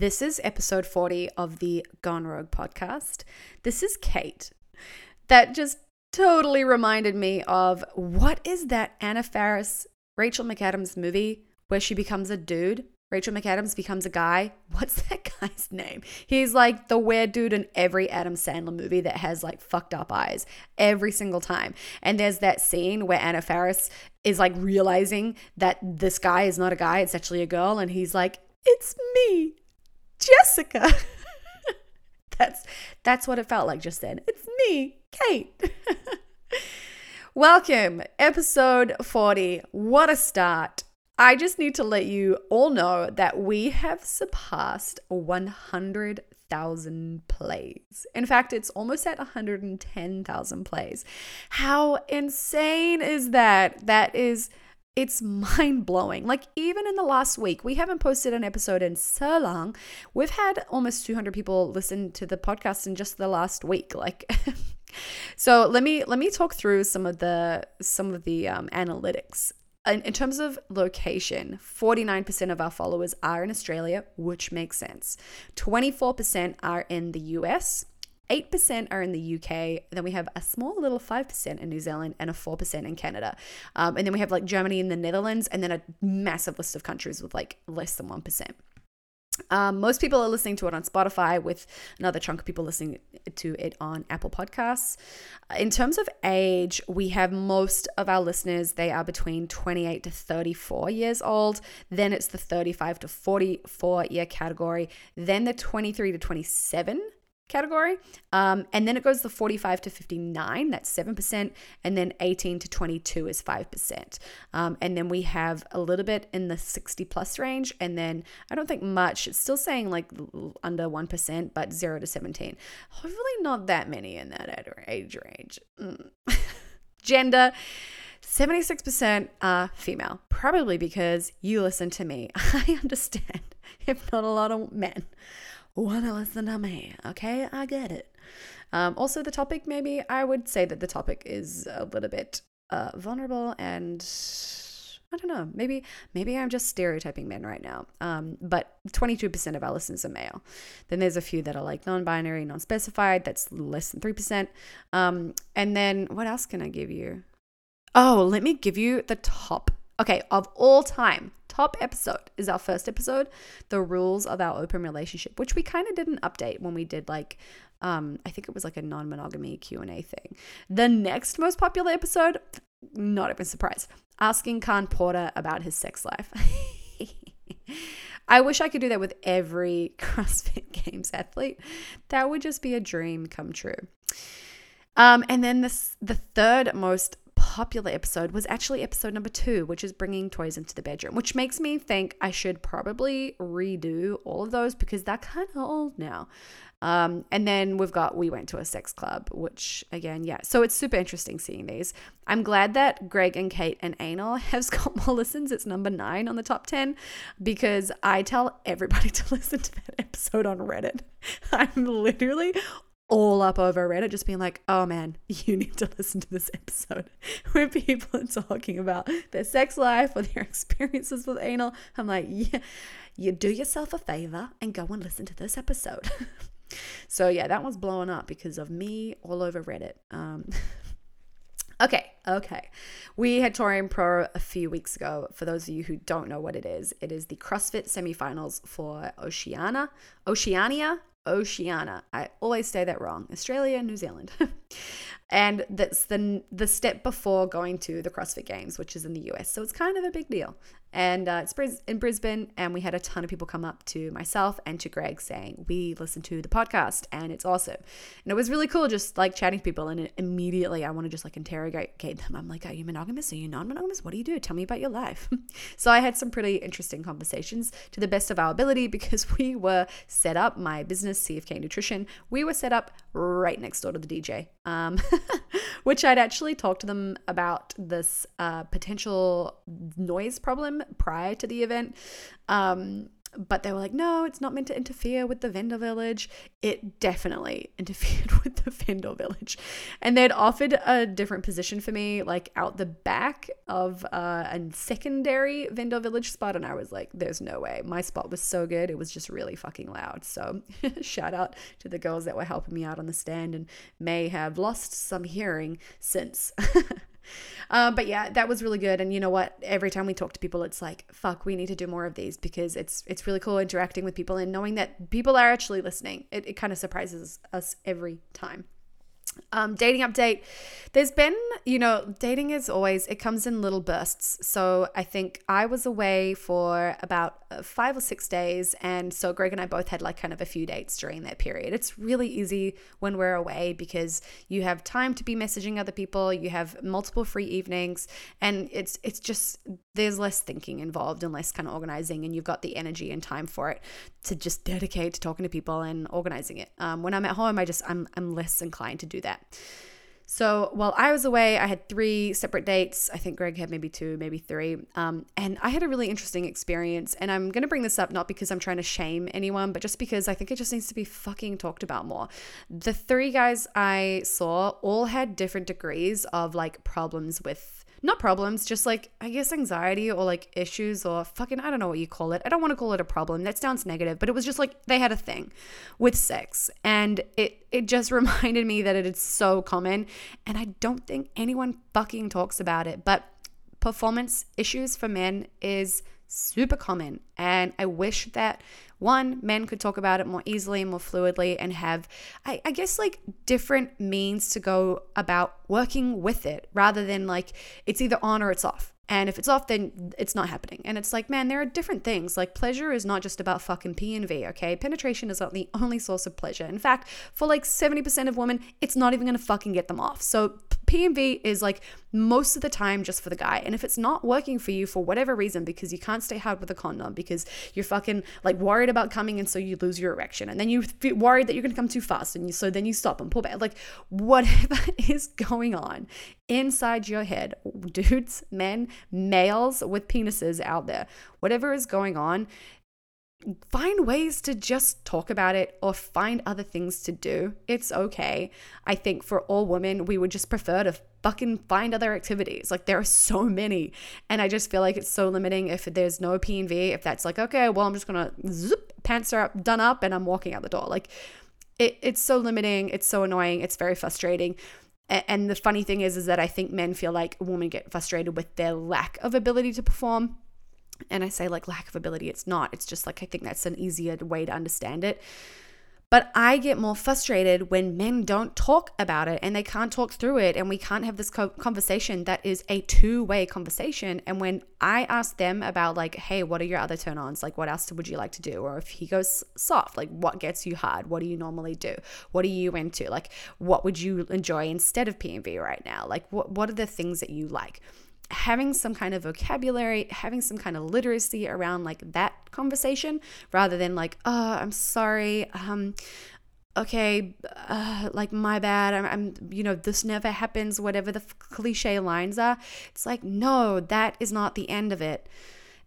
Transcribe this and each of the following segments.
This is episode 40 of the Gone Rogue podcast. This is Kate. That just totally reminded me of what is that Anna Faris, Rachel McAdams movie where she becomes a dude? Rachel McAdams becomes a guy. What's that guy's name? He's like the weird dude in every Adam Sandler movie that has like fucked up eyes every single time. And there's that scene where Anna Faris is like realizing that this guy is not a guy, it's actually a girl. And he's like, it's me, Jessica. that's that's what it felt like just then. It's me, Kate. Welcome, episode 40. What a start. I just need to let you all know that we have surpassed 100,000 plays. In fact, it's almost at 110,000 plays. How insane is that? That is it's mind blowing. Like, even in the last week, we haven't posted an episode in so long. We've had almost 200 people listen to the podcast in just the last week. Like, so let me let me talk through some of the some of the um, analytics in, in terms of location, 49% of our followers are in Australia, which makes sense. 24% are in the US. 8% are in the UK. Then we have a small little 5% in New Zealand and a 4% in Canada. Um, and then we have like Germany and the Netherlands, and then a massive list of countries with like less than 1%. Um, most people are listening to it on Spotify, with another chunk of people listening to it on Apple Podcasts. In terms of age, we have most of our listeners, they are between 28 to 34 years old. Then it's the 35 to 44 year category. Then the 23 to 27 category. Um, and then it goes the 45 to 59, that's 7%. And then 18 to 22 is 5%. Um, and then we have a little bit in the 60 plus range. And then I don't think much, it's still saying like under 1%, but 0 to 17. Hopefully, not that many in that age range. Mm. Gender. 76% are female, probably because you listen to me. I understand if not a lot of men want to listen to me. Okay, I get it. Um, also, the topic, maybe I would say that the topic is a little bit uh, vulnerable and I don't know. Maybe maybe I'm just stereotyping men right now. Um, but 22% of our listeners are male. Then there's a few that are like non-binary, non-specified. That's less than three percent. Um, and then what else can I give you? Oh, let me give you the top. Okay, of all time, top episode is our first episode, the rules of our open relationship, which we kind of did an update when we did like um I think it was like a non-monogamy Q&A thing. The next most popular episode, not even surprised, asking Khan Porter about his sex life. I wish I could do that with every CrossFit Games athlete. That would just be a dream come true. Um, and then this, the third most popular episode was actually episode number two, which is bringing toys into the bedroom, which makes me think I should probably redo all of those because they're kind of old now. Um, and then we've got We Went to a Sex Club, which again, yeah. So it's super interesting seeing these. I'm glad that Greg and Kate and Anal have got more listens. It's number nine on the top 10 because I tell everybody to listen to that episode on Reddit. I'm literally all up over Reddit, just being like, oh man, you need to listen to this episode where people are talking about their sex life or their experiences with anal. I'm like, yeah, you do yourself a favor and go and listen to this episode. so yeah, that one's blowing up because of me all over Reddit. Um, Okay, okay. We had Torian Pro a few weeks ago. For those of you who don't know what it is, it is the CrossFit semifinals for Oceania, Oceania, Oceania. I always say that wrong. Australia, New Zealand. and that's the the step before going to the CrossFit Games, which is in the US. So it's kind of a big deal. And uh, it's in Brisbane, and we had a ton of people come up to myself and to Greg saying, We listen to the podcast, and it's awesome. And it was really cool just like chatting to people. And immediately I want to just like interrogate them. I'm like, Are you monogamous? Are you non monogamous? What do you do? Tell me about your life. so I had some pretty interesting conversations to the best of our ability because we were set up, my business, CFK Nutrition, we were set up right next door to the DJ, um, which I'd actually talked to them about this uh, potential noise problem prior to the event. Um, but they were like, no, it's not meant to interfere with the vendor village. It definitely interfered with the vendor village. And they'd offered a different position for me, like out the back of uh, a secondary vendor village spot. And I was like, there's no way. My spot was so good. It was just really fucking loud. So shout out to the girls that were helping me out on the stand and may have lost some hearing since. Uh, but yeah, that was really good. And you know what? Every time we talk to people, it's like, fuck, we need to do more of these because it's it's really cool interacting with people and knowing that people are actually listening. It, it kind of surprises us every time. Um, dating update. There's been, you know, dating is always, it comes in little bursts. So I think I was away for about five or six days. And so Greg and I both had like kind of a few dates during that period. It's really easy when we're away because you have time to be messaging other people, you have multiple free evenings, and it's, it's just, there's less thinking involved and less kind of organizing. And you've got the energy and time for it to just dedicate to talking to people and organizing it. Um, when I'm at home, I just, I'm, I'm less inclined to do that. So while I was away, I had three separate dates. I think Greg had maybe two, maybe three. Um, and I had a really interesting experience. And I'm going to bring this up not because I'm trying to shame anyone, but just because I think it just needs to be fucking talked about more. The three guys I saw all had different degrees of like problems with not problems, just like I guess anxiety or like issues or fucking I don't know what you call it. I don't want to call it a problem. That sounds negative, but it was just like they had a thing with sex and it it just reminded me that it is so common and I don't think anyone fucking talks about it. But performance issues for men is super common and I wish that one, men could talk about it more easily and more fluidly and have, I, I, guess, like different means to go about working with it rather than like it's either on or it's off. And if it's off, then it's not happening. And it's like, man, there are different things. Like pleasure is not just about fucking P and V, okay? Penetration is not the only source of pleasure. In fact, for like 70% of women, it's not even gonna fucking get them off. So P&V is like most of the time just for the guy. And if it's not working for you for whatever reason, because you can't stay hard with a condom, because you're fucking like worried about coming and so you lose your erection, and then you feel worried that you're gonna come too fast, and you so then you stop and pull back. Like whatever is going on inside your head, dudes, men, males with penises out there, whatever is going on, find ways to just talk about it or find other things to do. It's okay. I think for all women, we would just prefer to fucking find other activities. Like there are so many. And I just feel like it's so limiting if there's no P and V, if that's like, okay, well, I'm just gonna zip, pants are up, done up, and I'm walking out the door. Like it, it's so limiting, it's so annoying, it's very frustrating. And the funny thing is, is that I think men feel like women get frustrated with their lack of ability to perform and I say like lack of ability, it's not. It's just like I think that's an easier way to understand it. But I get more frustrated when men don't talk about it and they can't talk through it and we can't have this co- conversation that is a two way conversation. And when I ask them about, like, hey, what are your other turn ons? Like, what else would you like to do? Or if he goes soft, like, what gets you hard? What do you normally do? What are you into? Like, what would you enjoy instead of P&V right now? Like, what, what are the things that you like? Having some kind of vocabulary, having some kind of literacy around like that conversation rather than like, oh, I'm sorry. Um, okay, uh, like my bad. I'm, I'm, you know, this never happens, whatever the f- cliche lines are. It's like, no, that is not the end of it.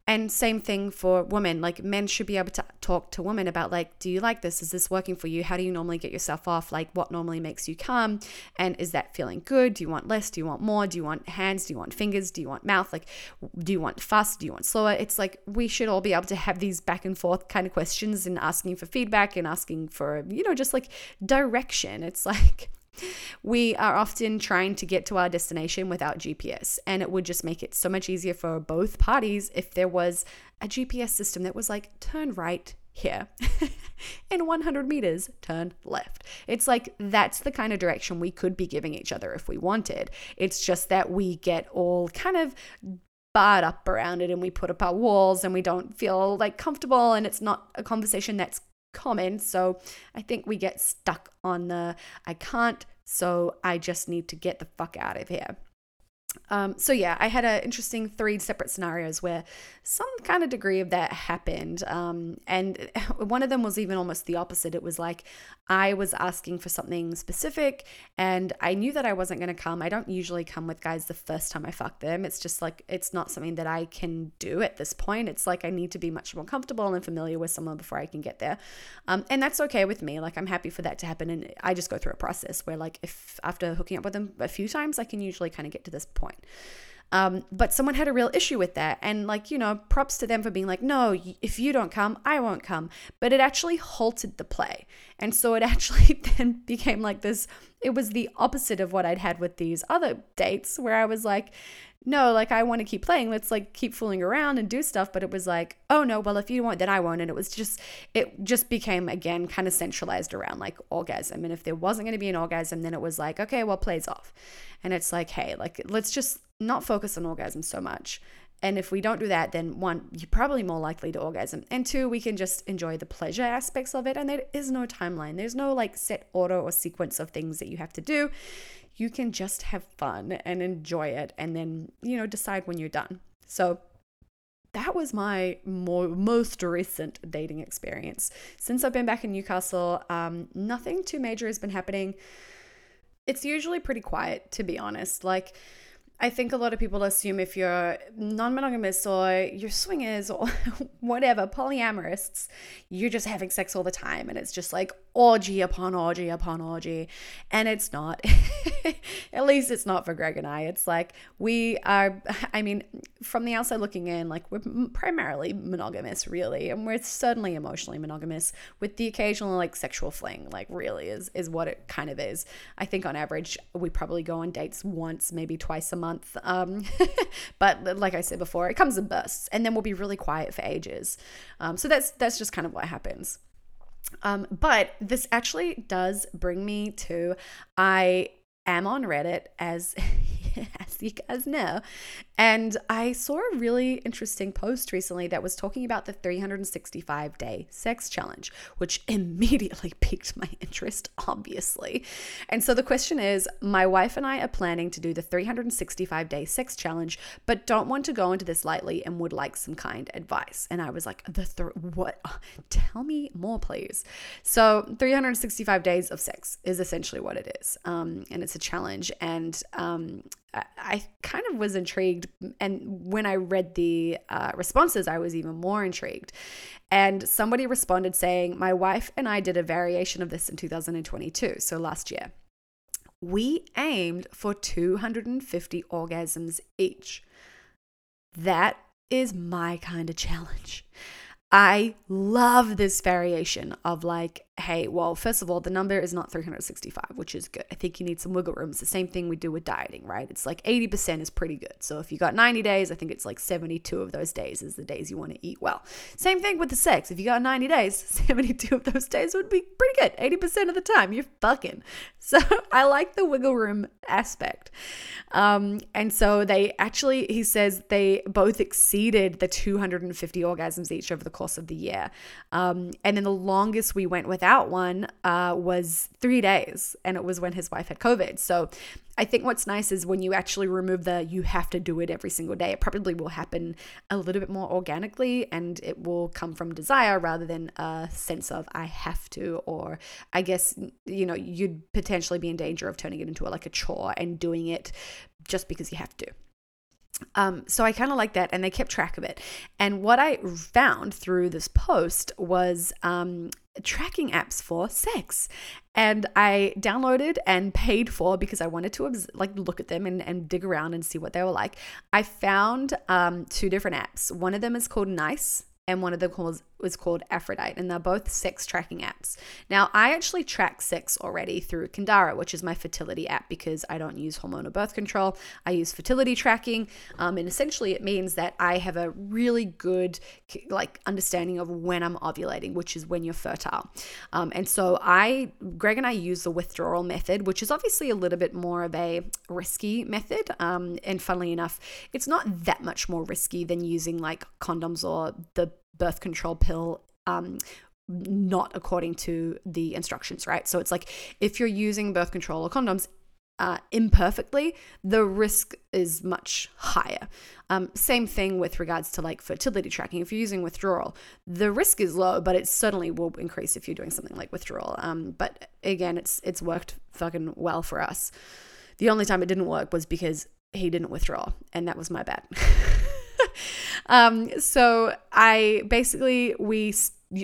And same thing for women. Like men should be able to talk to women about like, do you like this? Is this working for you? How do you normally get yourself off? Like what normally makes you come? And is that feeling good? Do you want less? Do you want more? Do you want hands? Do you want fingers? Do you want mouth? Like do you want fast? Do you want slower? It's like we should all be able to have these back and forth kind of questions and asking for feedback and asking for, you know, just like direction. It's like we are often trying to get to our destination without GPS, and it would just make it so much easier for both parties if there was a GPS system that was like, turn right here. In 100 meters, turn left. It's like that's the kind of direction we could be giving each other if we wanted. It's just that we get all kind of barred up around it and we put up our walls and we don't feel like comfortable and it's not a conversation that's common. So I think we get stuck on the I can't, so I just need to get the fuck out of here. Um, so yeah, I had an interesting three separate scenarios where some kind of degree of that happened, um, and one of them was even almost the opposite. It was like I was asking for something specific, and I knew that I wasn't going to come. I don't usually come with guys the first time I fuck them. It's just like it's not something that I can do at this point. It's like I need to be much more comfortable and familiar with someone before I can get there, um, and that's okay with me. Like I'm happy for that to happen, and I just go through a process where like if after hooking up with them a few times, I can usually kind of get to this point point. Um, but someone had a real issue with that. And, like, you know, props to them for being like, no, if you don't come, I won't come. But it actually halted the play. And so it actually then became like this it was the opposite of what I'd had with these other dates where I was like, no, like I want to keep playing. Let's like keep fooling around and do stuff. But it was like, oh no, well if you won't, then I won't. And it was just, it just became again kind of centralized around like orgasm. And if there wasn't going to be an orgasm, then it was like, okay, well plays off. And it's like, hey, like let's just not focus on orgasm so much. And if we don't do that, then one, you're probably more likely to orgasm. And two, we can just enjoy the pleasure aspects of it. And there is no timeline, there's no like set order or sequence of things that you have to do. You can just have fun and enjoy it and then, you know, decide when you're done. So, that was my more, most recent dating experience. Since I've been back in Newcastle, um, nothing too major has been happening it's usually pretty quiet, to be honest. Like, I think a lot of people assume if you're non monogamous or you're swingers or whatever, polyamorous, you're just having sex all the time and it's just like orgy upon orgy upon orgy. And it's not. At least it's not for Greg and I. It's like we are, I mean, from the outside looking in, like we're primarily monogamous, really. And we're certainly emotionally monogamous with the occasional like sexual fling, like really is, is what it kind of is. I think on average, we probably go on dates once, maybe twice a month. Um, but like I said before, it comes in bursts and then we'll be really quiet for ages. Um, so that's, that's just kind of what happens. Um, but this actually does bring me to I am on Reddit as as you guys know. And I saw a really interesting post recently that was talking about the 365 day sex challenge, which immediately piqued my interest, obviously. And so the question is my wife and I are planning to do the 365 day sex challenge, but don't want to go into this lightly and would like some kind advice. And I was like, the th- what? Tell me more, please. So 365 days of sex is essentially what it is. Um, and it's a challenge. And um, I kind of was intrigued. And when I read the uh, responses, I was even more intrigued. And somebody responded saying, My wife and I did a variation of this in 2022, so last year. We aimed for 250 orgasms each. That is my kind of challenge. I love this variation of like hey, well, first of all, the number is not 365, which is good. I think you need some wiggle room. It's the same thing we do with dieting, right? It's like 80% is pretty good. So if you got 90 days, I think it's like 72 of those days is the days you want to eat well. Same thing with the sex. If you got 90 days, 72 of those days would be pretty good. 80% of the time, you're fucking. So I like the wiggle room aspect. Um, and so they actually, he says they both exceeded the 250 orgasms each over the course of the year. Um, and then the longest we went with without one uh, was three days, and it was when his wife had COVID. So I think what's nice is when you actually remove the you have to do it every single day, it probably will happen a little bit more organically and it will come from desire rather than a sense of I have to, or I guess, you know, you'd potentially be in danger of turning it into a, like a chore and doing it just because you have to. Um, so I kind of like that, and they kept track of it. And what I found through this post was um, tracking apps for sex, and I downloaded and paid for because I wanted to like look at them and, and dig around and see what they were like. I found um, two different apps. One of them is called Nice, and one of them was, was called Aphrodite, and they're both sex tracking apps. Now, I actually track sex already through Kindara, which is my fertility app because I don't use hormonal birth control. I use fertility tracking, um, and essentially it means that I have a really good like understanding of when I'm ovulating, which is when you're fertile. Um, and so I, Greg and I use the withdrawal method, which is obviously a little bit more of a risky method. Um, and funnily enough, it's not that much more risky than using like condoms or the birth control pill um, not according to the instructions, right? So it's like if you're using birth control or condoms, uh, imperfectly, the risk is much higher. Um, same thing with regards to like fertility tracking. If you're using withdrawal, the risk is low, but it certainly will increase if you're doing something like withdrawal. Um, but again, it's it's worked fucking well for us. The only time it didn't work was because he didn't withdraw, and that was my bad. um, so I basically we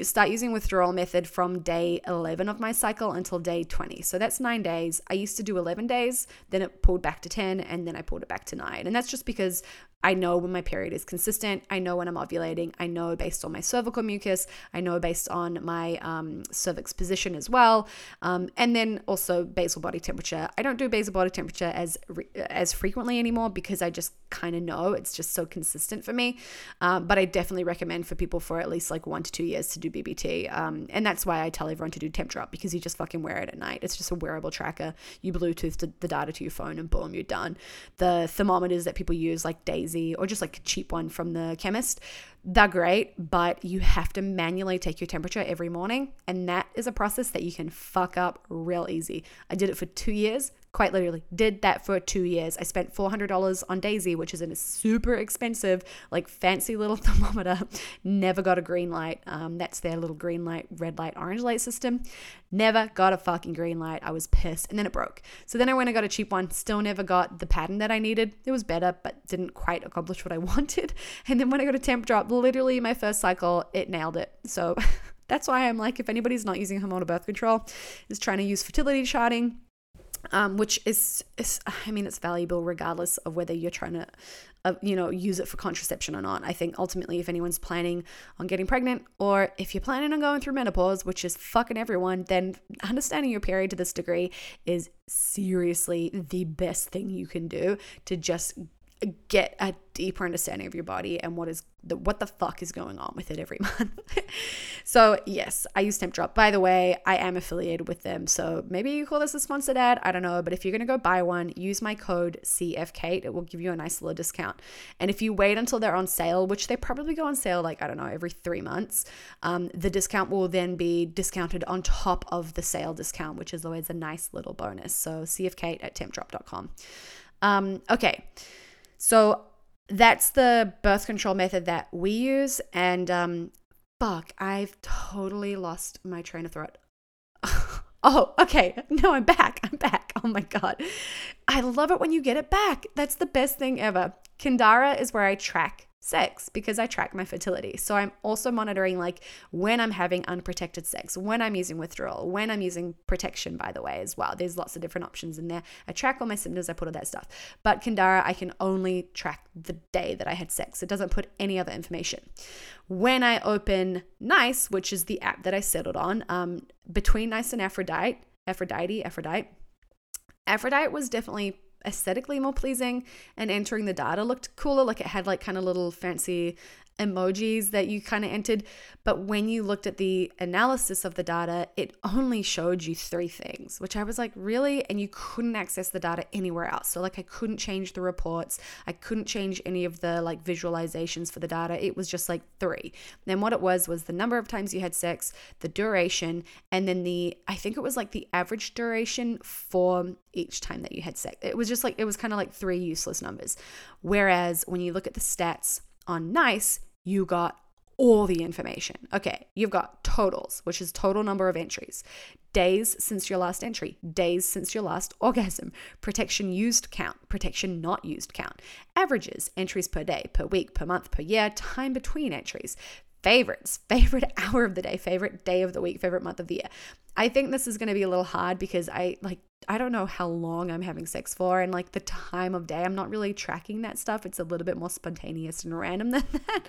start using withdrawal method from day 11 of my cycle until day 20. So that's nine days. I used to do 11 days, then it pulled back to 10, and then I pulled it back to nine. And that's just because I know when my period is consistent. I know when I'm ovulating. I know based on my cervical mucus. I know based on my um, cervix position as well. Um, and then also basal body temperature. I don't do basal body temperature as as frequently anymore because I just kind of know it's just so consistent for me. Um, but I definitely recommend for people for at least like one to two years to do BBT. Um, and that's why I tell everyone to do temp drop because you just fucking wear it at night. It's just a wearable tracker. You Bluetooth the, the data to your phone and boom, you're done. The thermometers that people use like Daysy or just like a cheap one from the chemist, they're great, but you have to manually take your temperature every morning. And that is a process that you can fuck up real easy. I did it for two years quite literally did that for two years. I spent $400 on Daysy, which is a super expensive, like fancy little thermometer. Never got a green light. Um, that's their little green light, red light, orange light system. Never got a fucking green light. I was pissed. And then it broke. So then I went and got a cheap one. Still never got the pattern that I needed. It was better, but didn't quite accomplish what I wanted. And then when I got a temp drop, literally my first cycle, it nailed it. So that's why I'm like, if anybody's not using hormonal birth control, is trying to use fertility charting, um, which is, is, I mean, it's valuable regardless of whether you're trying to, uh, you know, use it for contraception or not. I think ultimately, if anyone's planning on getting pregnant or if you're planning on going through menopause, which is fucking everyone, then understanding your period to this degree is seriously the best thing you can do to just get a deeper understanding of your body and what is the what the fuck is going on with it every month. so yes, I use Temp Drop. By the way, I am affiliated with them, so maybe you call this a sponsored ad. I don't know, but if you're gonna go buy one, use my code CFKate. It will give you a nice little discount. And if you wait until they're on sale, which they probably go on sale like I don't know every three months, um, the discount will then be discounted on top of the sale discount, which is always a nice little bonus. So CFKate at tempdrop.com. Um, okay. So that's the birth control method that we use. And um, fuck, I've totally lost my train of thought. oh, okay. No, I'm back. I'm back. Oh my God. I love it when you get it back. That's the best thing ever. Kindara is where I track sex because I track my fertility. So I'm also monitoring like when I'm having unprotected sex, when I'm using withdrawal, when I'm using protection, by the way, as well. There's lots of different options in there. I track all my symptoms, I put all that stuff. But Kindara, I can only track the day that I had sex. It doesn't put any other information. When I open Nice, which is the app that I settled on, um, between Nice and Aphrodite, Aphrodite, Aphrodite, Aphrodite was definitely aesthetically more pleasing and entering the data looked cooler like it had like kind of little fancy emojis that you kind of entered. But when you looked at the analysis of the data, it only showed you three things, which I was like, really? And you couldn't access the data anywhere else. So, like, I couldn't change the reports, I couldn't change any of the like visualizations for the data. It was just like three. Then what it was was the number of times you had sex, the duration, and then the, I think it was like the average duration for each time that you had sex. It was just like, it was kind of like three useless numbers. Whereas when you look at the stats on NICE, you got all the information. Okay, you've got totals, which is total number of entries, days since your last entry, days since your last orgasm, protection used count, protection not used count, averages, entries per day, per week, per month, per year, time between entries, favorites, favorite hour of the day, favorite day of the week, favorite month of the year. I think this is going to be a little hard because I like I don't know how long I'm having sex for and like the time of day. I'm not really tracking that stuff. It's a little bit more spontaneous and random than that.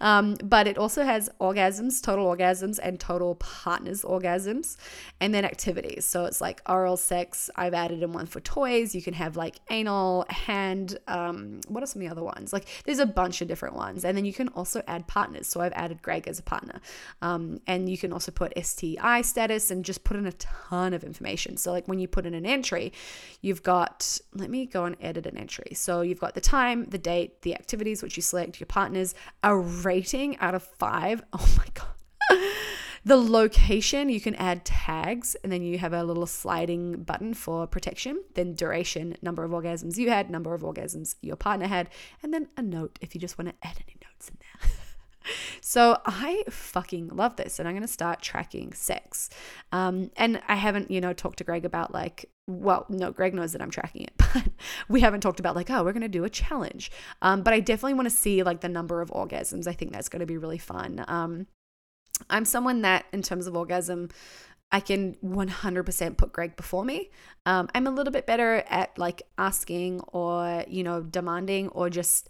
Um, but it also has orgasms, total orgasms, and total partners orgasms, and then activities. So it's like oral sex. I've added in one for toys. You can have like anal, hand. Um, what are some of the other ones? Like there's a bunch of different ones. And then you can also add partners. So I've added Greg as a partner. Um, and you can also put STI status and just put in a ton of information. So like when you put in an entry, you've got, let me go and edit an entry. So you've got the time, the date, the activities which you select, your partners, a rating out of five. Oh my God. the location, you can add tags and then you have a little sliding button for protection. Then duration, number of orgasms you had, number of orgasms your partner had, and then a note if you just want to add any notes in there. So I fucking love this, and I'm gonna start tracking sex. Um, and I haven't, you know, talked to Greg about like, well, no, Greg knows that I'm tracking it, but we haven't talked about like, oh, we're gonna do a challenge. Um, but I definitely want to see like the number of orgasms. I think that's gonna be really fun. Um, I'm someone that, in terms of orgasm, I can 100% put Greg before me. Um, I'm a little bit better at like asking or, you know, demanding or just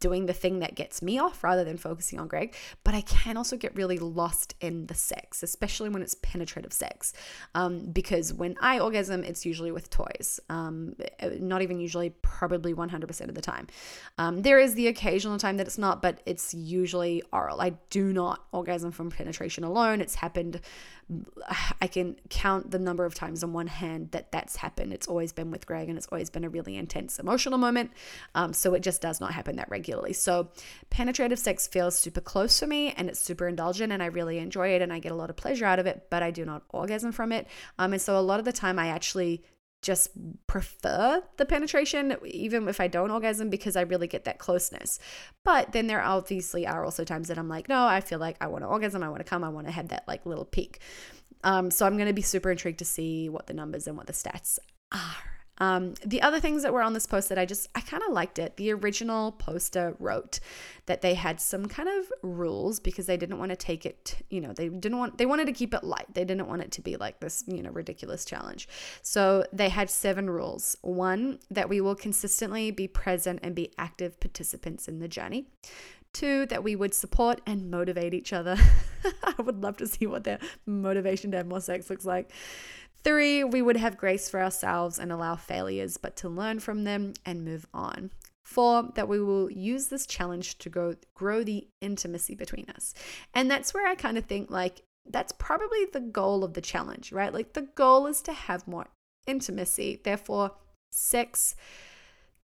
doing the thing that gets me off rather than focusing on Greg. But I can also get really lost in the sex, especially when it's penetrative sex. Um, because when I orgasm, it's usually with toys. Um, not even usually, probably 100% of the time. Um, there is the occasional time that it's not, but it's usually oral. I do not orgasm from penetration alone. It's happened I can count the number of times on one hand that that's happened. It's always been with Greg and it's always been a really intense emotional moment. Um, so it just does not happen that regularly. So penetrative sex feels super close for me and it's super indulgent and I really enjoy it and I get a lot of pleasure out of it, but I do not orgasm from it. Um, and so a lot of the time I actually just prefer the penetration even if I don't orgasm because I really get that closeness. But then there obviously are also times that I'm like, no, I feel like I want to orgasm, I want to come, I want to have that like little peak. Um, so I'm going to be super intrigued to see what the numbers and what the stats are. Um, the other things that were on this post that I just, I kind of liked it. The original poster wrote that they had some kind of rules because they didn't want to take it, you know, they didn't want, they wanted to keep it light. They didn't want it to be like this, you know, ridiculous challenge. So they had seven rules. One, that we will consistently be present and be active participants in the journey. Two, that we would support and motivate each other. I would love to see what their motivation to have more sex looks like. Three, we would have grace for ourselves and allow failures, but to learn from them and move on. Four, that we will use this challenge to grow, grow the intimacy between us. And that's where I kind of think like that's probably the goal of the challenge, right? Like the goal is to have more intimacy. Therefore, sex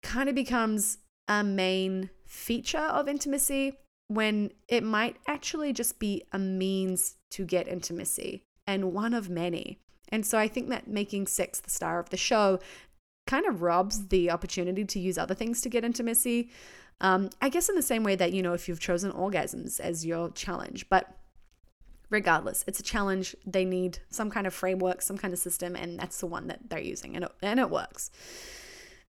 kind of becomes a main feature of intimacy when it might actually just be a means to get intimacy and one of many. And so I think that making sex the star of the show kind of robs the opportunity to use other things to get intimacy. Um, I guess in the same way that, you know, if you've chosen orgasms as your challenge, but regardless, it's a challenge. They need some kind of framework, some kind of system, and that's the one that they're using, and it, and it works.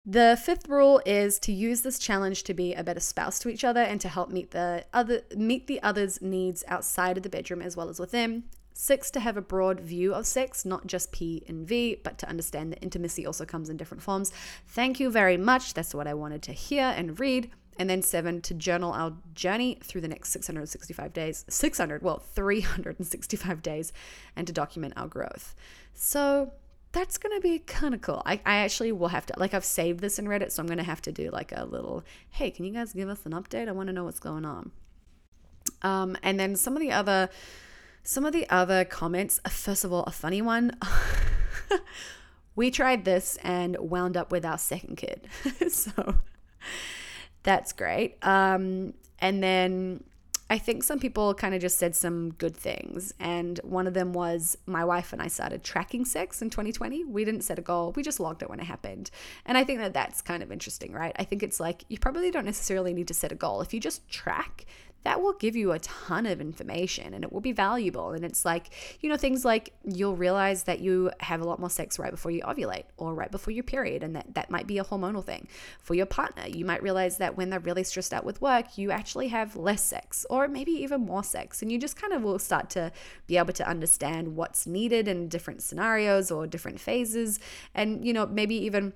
The fifth rule is to use this challenge to be a better spouse to each other and to help meet the other meet the other's needs outside of the bedroom as well as within. Six, to have a broad view of sex, not just P and V, but to understand that intimacy also comes in different forms. Thank you very much. That's what I wanted to hear and read. And then seven, to journal our journey through the next 665 days, 600, well, 365 days, and to document our growth. So that's going to be kind of cool. I, I actually will have to, like, I've saved this in Reddit, so I'm going to have to do like a little, hey, can you guys give us an update? I want to know what's going on. Um, and then some of the other some of the other comments, uh, first of all, a funny one. we tried this and wound up with our second kid. so that's great. Um, and then I think some people kind of just said some good things. And one of them was my wife and I started tracking sex in 2020. We didn't set a goal, we just logged it when it happened. And I think that that's kind of interesting, right? I think it's like you probably don't necessarily need to set a goal. If you just track, that will give you a ton of information and it will be valuable. And it's like, you know, things like you'll realize that you have a lot more sex right before you ovulate or right before your period. And that, that might be a hormonal thing. For your partner, you might realize that when they're really stressed out with work, you actually have less sex or maybe even more sex. And you just kind of will start to be able to understand what's needed in different scenarios or different phases. And, you know, maybe even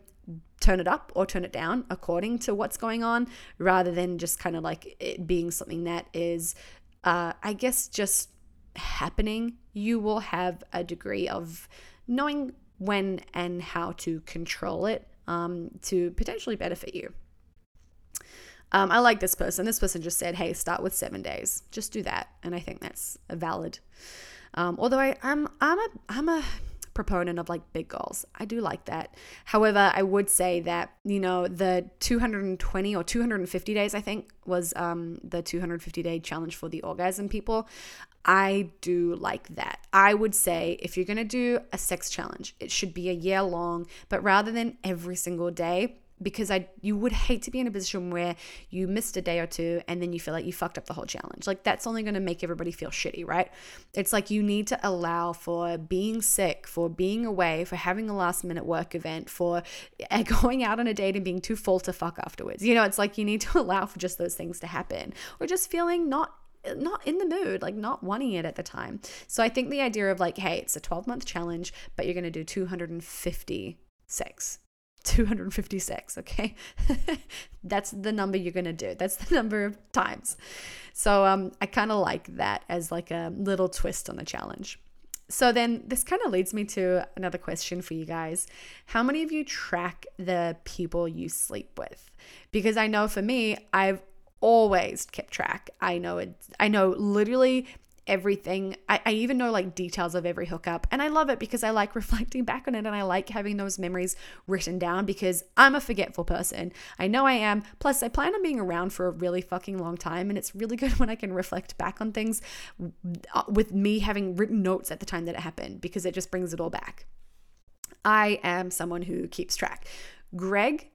turn it up or turn it down according to what's going on rather than just kind of like it being something that is uh, i guess just happening. You will have a degree of knowing when and how to control it um, to potentially benefit you. Um, i like this person. This person just said hey start with seven days. Just do that. And i think that's valid. Um, although I, I'm I'm a I'm a proponent of like big goals. I do like that. However, I would say that, you know, the 220 or 250 days, I think, was um, the 250 day challenge for the orgasm people. I do like that. I would say if you're going to do a sex challenge, it should be a year long, but rather than every single day, because I you would hate to be in a position where you missed a day or two and then you feel like you fucked up the whole challenge. Like that's only going to make everybody feel shitty, right? It's like you need to allow for being sick, for being away, for having a last minute work event, for going out on a date and being too full to fuck afterwards. You know, it's like you need to allow for just those things to happen or just feeling not not in the mood, like not wanting it at the time. So I think the idea of like, hey, it's a 12 month challenge, but you're going to do 256 256 okay? That's the number you're going to do. That's the number of times. So um i kind of like that as like a little twist on the challenge. So then this kind of leads me to another question for you guys. How many of you track the people you sleep with? Because i know for me i've always kept track. I know it i know literally everything. I, I even know like details of every hookup. And I love it because I like reflecting back on it and I like having those memories written down because I'm a forgetful person. I know I am. Plus, I plan on being around for a really fucking long time. And it's really good when I can reflect back on things with me having written notes at the time that it happened because it just brings it all back. I am someone who keeps track. Greg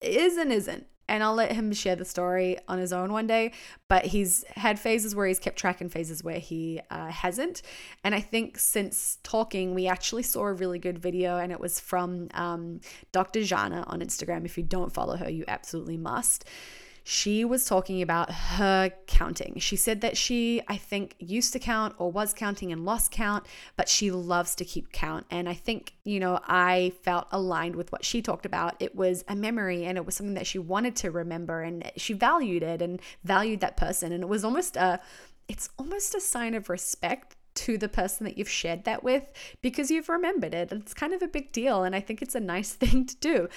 is and isn't and I'll let him share the story on his own one day. But he's had phases where he's kept track and phases where he uh, hasn't. And I think since talking, we actually saw a really good video, and it was from um, Dr. Jana on Instagram. If you don't follow her, you absolutely must she was talking about her counting. She said that she, I think, used to count or was counting and lost count, but she loves to keep count. And I think, you know, I felt aligned with what she talked about. It was a memory and it was something that she wanted to remember and she valued it and valued that person. And it was almost a, it's almost a sign of respect to the person that you've shared that with because you've remembered it. It's kind of a big deal. And I think it's a nice thing to do.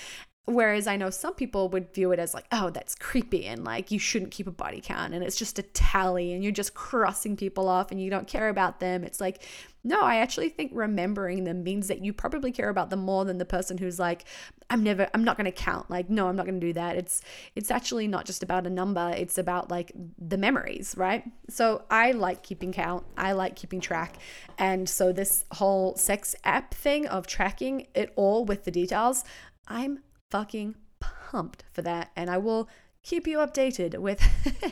Whereas I know some people would view it as like, oh, that's creepy and like you shouldn't keep a body count and it's just a tally and you're just crossing people off and you don't care about them. It's like, no, I actually think remembering them means that you probably care about them more than the person who's like, I'm never, I'm not going to count. Like, no, I'm not going to do that. It's, it's actually not just about a number. It's about like the memories, right? So I like keeping count. I like keeping track. And so this whole sex app thing of tracking it all with the details, I'm fucking pumped for that. And I will keep you updated with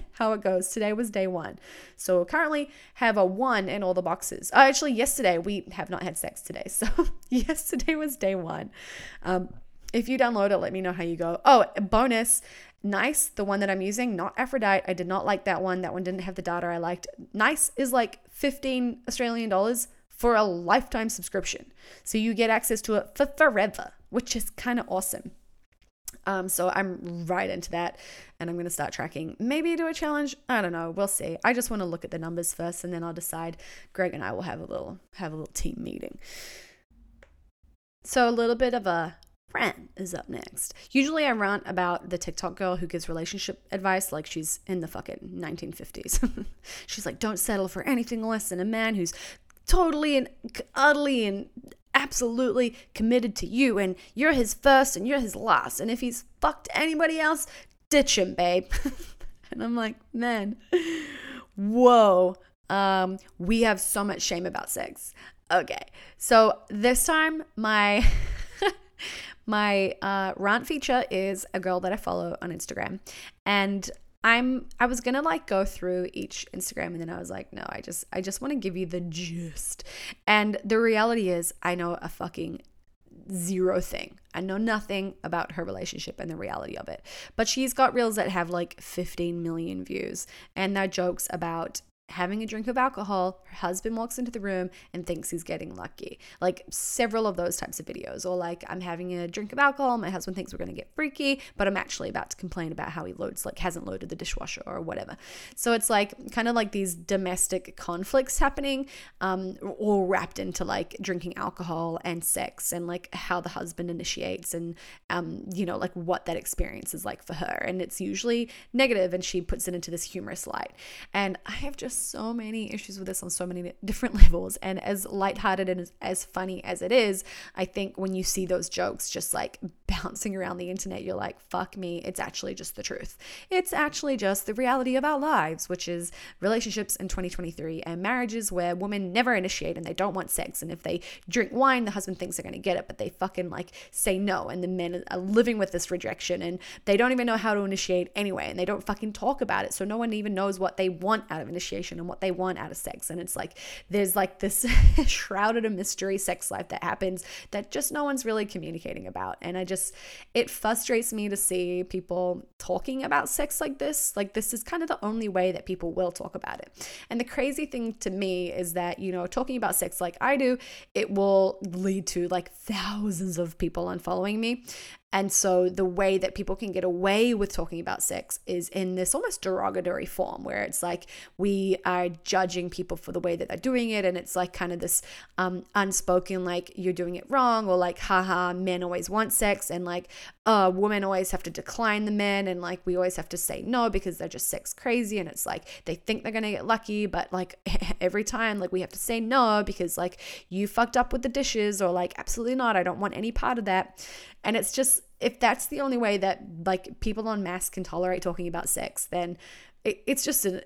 how it goes. Today was day one. So currently have a one in all the boxes. Oh, actually, yesterday we have not had sex today. So yesterday was day one. Um, if you download it, let me know how you go. Oh, bonus. Nice, the one that I'm using, not Aphrodite. I did not like that one. That one didn't have the data I liked. Nice is like 15 Australian dollars for a lifetime subscription. So you get access to it for forever, which is kind of awesome. Um, so I'm right into that and I'm going to start tracking. Maybe do a challenge. I don't know. We'll see. I just want to look at the numbers first and then I'll decide. Greg and I will have a little have a little team meeting. So a little bit of a rant is up next. Usually I rant about the TikTok girl who gives relationship advice like she's in the fucking 1950s. she's like, don't settle for anything less than a man who's totally and utterly and absolutely committed to you and you're his first and you're his last. And if he's fucked anybody else, ditch him, babe. and I'm like, man, whoa. Um, we have so much shame about sex. Okay. So this time my my uh, rant feature is a girl that I follow on Instagram. And I'm I was gonna like go through each Instagram and then I was like, no, I just I just want to give you the gist. And the reality is I know a fucking zero thing. I know nothing about her relationship and the reality of it. But she's got reels that have like 15 million views and they're jokes about having a drink of alcohol, her husband walks into the room and thinks he's getting lucky. Like several of those types of videos. Or like I'm having a drink of alcohol, my husband thinks we're gonna get freaky, but I'm actually about to complain about how he loads like hasn't loaded the dishwasher or whatever. So it's like kind of like these domestic conflicts happening, um, all wrapped into like drinking alcohol and sex and like how the husband initiates and um, you know, like what that experience is like for her. And it's usually negative and she puts it into this humorous light. And I have just so many issues with this on so many different levels. And as lighthearted and as, as funny as it is, I think when you see those jokes just like bouncing around the internet, you're like, fuck me, it's actually just the truth. It's actually just the reality of our lives, which is relationships in 2023 and marriages where women never initiate and they don't want sex. And if they drink wine, the husband thinks they're going to get it, but they fucking like say no. And the men are living with this rejection and they don't even know how to initiate anyway. And they don't fucking talk about it. So no one even knows what they want out of initiation and what they want out of sex. And it's like there's like this shrouded in mystery sex life that happens that just no one's really communicating about. And I just, it frustrates me to see people talking about sex like this. Like, this is kind of the only way that people will talk about it. And the crazy thing to me is that, you know, talking about sex like I do, it will lead to like thousands of people unfollowing me. And so the way that people can get away with talking about sex is in this almost derogatory form where it's like we are judging people for the way that they're doing it. And it's like kind of this um, unspoken, like you're doing it wrong, or like, haha, men always want sex. And like, uh, women always have to decline the men. And like, we always have to say no because they're just sex crazy. And it's like they think they're going to get lucky. But like every time, like we have to say no because like you fucked up with the dishes or like, absolutely not. I don't want any part of that. And it's just, if that's the only way that like people on mass can tolerate talking about sex, then it, it's just an,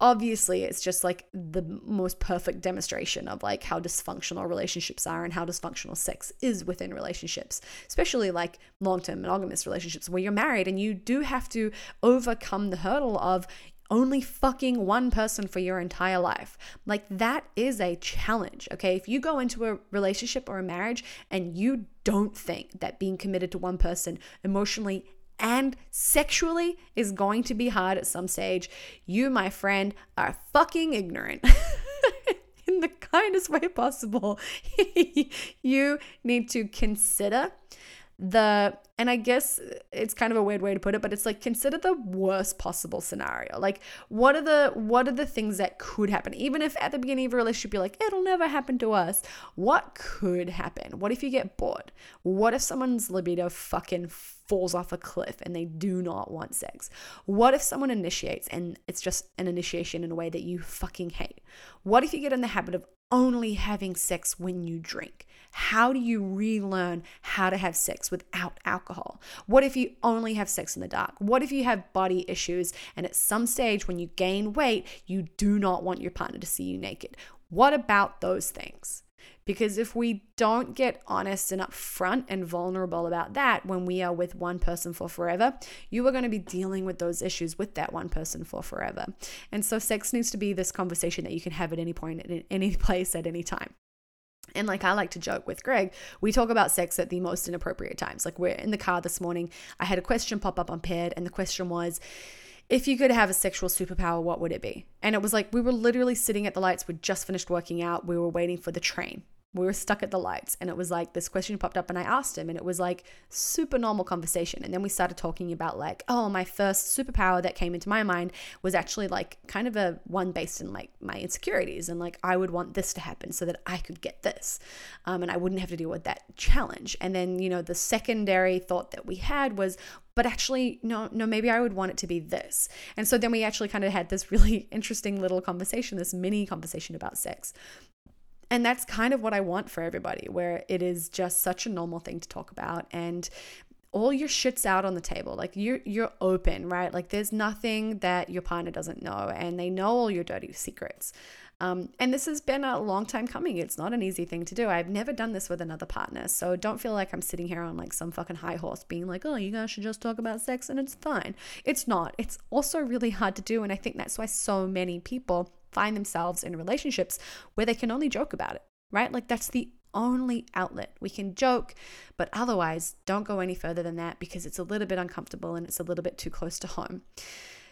obviously it's just like the most perfect demonstration of like how dysfunctional relationships are and how dysfunctional sex is within relationships especially like long-term monogamous relationships where you're married and you do have to overcome the hurdle of only fucking one person for your entire life. Like, that is a challenge, okay? If you go into a relationship or a marriage and you don't think that being committed to one person emotionally and sexually is going to be hard at some stage, you, my friend, are fucking ignorant. In the kindest way possible, you need to consider the and I guess uh, it's kind of a weird way to put it, but it's like consider the worst possible scenario. Like what are the what are the things that could happen? Even if at the beginning of a relationship you're like, it'll never happen to us. What could happen? What if you get bored? What if someone's libido fucking falls off a cliff and they do not want sex? What if someone initiates and it's just an initiation in a way that you fucking hate? What if you get in the habit of only having sex when you drink? How do you relearn how to have sex without alcohol? What if you only have sex in the dark? What if you have body issues and at some stage when you gain weight, you do not want your partner to see you naked? What about those things? Because if we don't get honest and upfront and vulnerable about that when we are with one person for forever, you are going to be dealing with those issues with that one person for forever. And so, sex needs to be this conversation that you can have at any point, at any place, at any time. And like I like to joke with Greg, we talk about sex at the most inappropriate times. Like we're in the car this morning, I had a question pop up on Paired, and the question was, if you could have a sexual superpower, what would it be? And it was like we were literally sitting at the lights, we'd just finished working out, we were waiting for the train we were stuck at the lights and it was like this question popped up and I asked him and it was like super normal conversation. And then we started talking about like oh my first superpower that came into my mind was actually like kind of a one based in like my insecurities and like I would want this to happen so that I could get this um, and I wouldn't have to deal with that challenge. And then you know the secondary thought that we had was but actually no no maybe i would want it to be this. And so then we actually kind of had this really interesting little conversation this mini conversation about sex and that's kind of what I want for everybody, where it is just such a normal thing to talk about and all your shit's out on the table. Like you're you're open, right? Like there's nothing that your partner doesn't know and they know all your dirty secrets. Um, and this has been a long time coming. It's not an easy thing to do. I've never done this with another partner. So don't feel like I'm sitting here on like some fucking high horse being like, oh, you guys should just talk about sex and it's fine. It's not. It's also really hard to do. And I think that's why so many people find themselves in relationships where they can only joke about it, right? Like that's the only outlet. We can joke, but otherwise, don't go any further than that because it's a little bit uncomfortable and it's a little bit too close to home.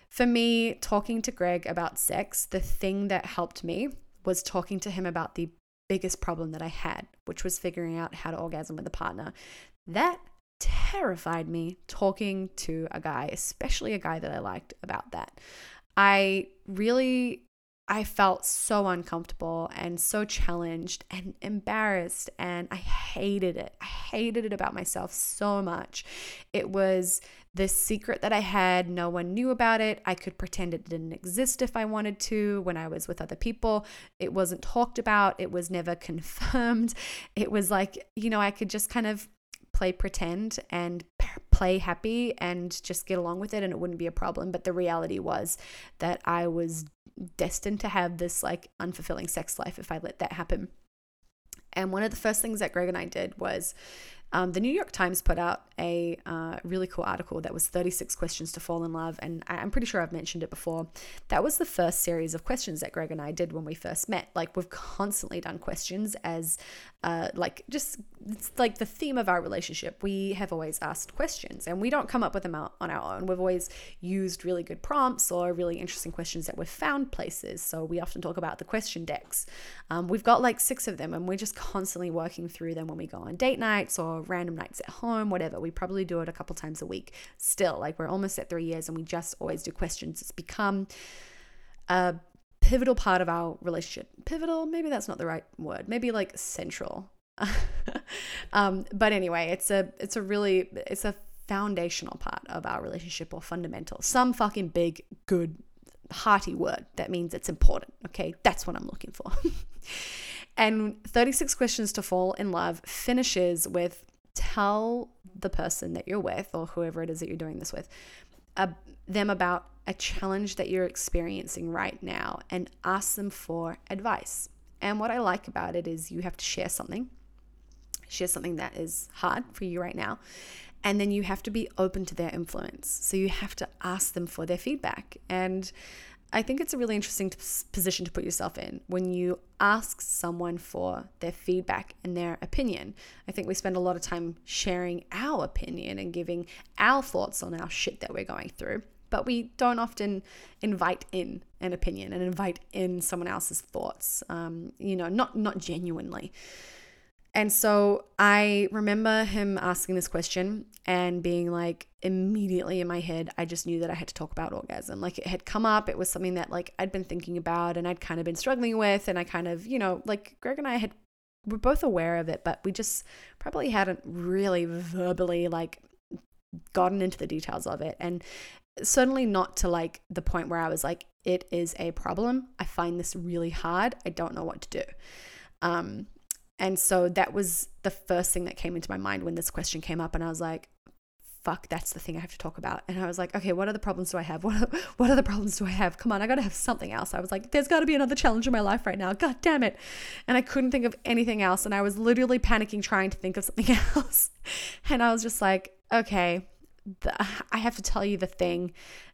For me, talking to Greg about sex, the thing that helped me was talking to him about the biggest problem that I had, which was figuring out how to orgasm with a partner. That terrified me talking to a guy, especially a guy that I liked about that. I really I felt so uncomfortable and so challenged and embarrassed, and I hated it. I hated it about myself so much. It was this secret that I had. No one knew about it. I could pretend it didn't exist if I wanted to when I was with other people. It wasn't talked about, it was never confirmed. It was like, you know, I could just kind of play pretend and play happy and just get along with it and it wouldn't be a problem. But the reality was that I was destined to have this like unfulfilling sex life if I let that happen. And one of the first things that Greg and I did was um, the New York Times put out a uh, really cool article that was 36 questions to fall in love. And I'm pretty sure I've mentioned it before. That was the first series of questions that Greg and I did when we first met. Like, we've constantly done questions as, uh, like, just it's like the theme of our relationship. We have always asked questions and we don't come up with them out on our own. We've always used really good prompts or really interesting questions that we've found places. So we often talk about the question decks. Um, we've got like six of them and we're just constantly working through them when we go on date nights or random nights at home, whatever. We probably do it a couple times a week still. Like we're almost at three years and we just always do questions. It's become a pivotal part of our relationship. Pivotal, maybe that's not the right word. Maybe like central. um, but anyway, it's a it's a really it's a foundational part of our relationship or fundamental. Some fucking big, good, hearty word that means it's important. Okay, that's what I'm looking for. and 36 questions to fall in love finishes with tell the person that you're with or whoever it is that you're doing this with uh, them about a challenge that you're experiencing right now and ask them for advice. And what I like about it is you have to share something, share something that is hard for you right now. And then you have to be open to their influence. So you have to ask them for their feedback. And I think it's a really interesting position to put yourself in when you ask someone for their feedback and their opinion. I think we spend a lot of time sharing our opinion and giving our thoughts on our shit that we're going through, but we don't often invite in an opinion and invite in someone else's thoughts. Um, you know, not not genuinely. And so I remember him asking this question and being like, immediately in my head, I just knew that I had to talk about orgasm. Like it had come up, it was something that like I'd been thinking about and I'd kind of been struggling with. And I kind of, you know, like Greg and I had, we're both aware of it, but we just probably hadn't really verbally like gotten into the details of it. And certainly not to like the point where I was like, it is a problem. I find this really hard. I don't know what to do. Um, and so that was the first thing that came into my mind when this question came up. And I was like, fuck, that's the thing I have to talk about. And I was like, okay, what other problems do I have? What, are, what other problems do I have? Come on, I got to have something else. I was like, there's got to be another challenge in my life right now. God damn it. And I couldn't think of anything else. And I was literally panicking trying to think of something else. And I was just like, okay, the, I have to tell you the thing,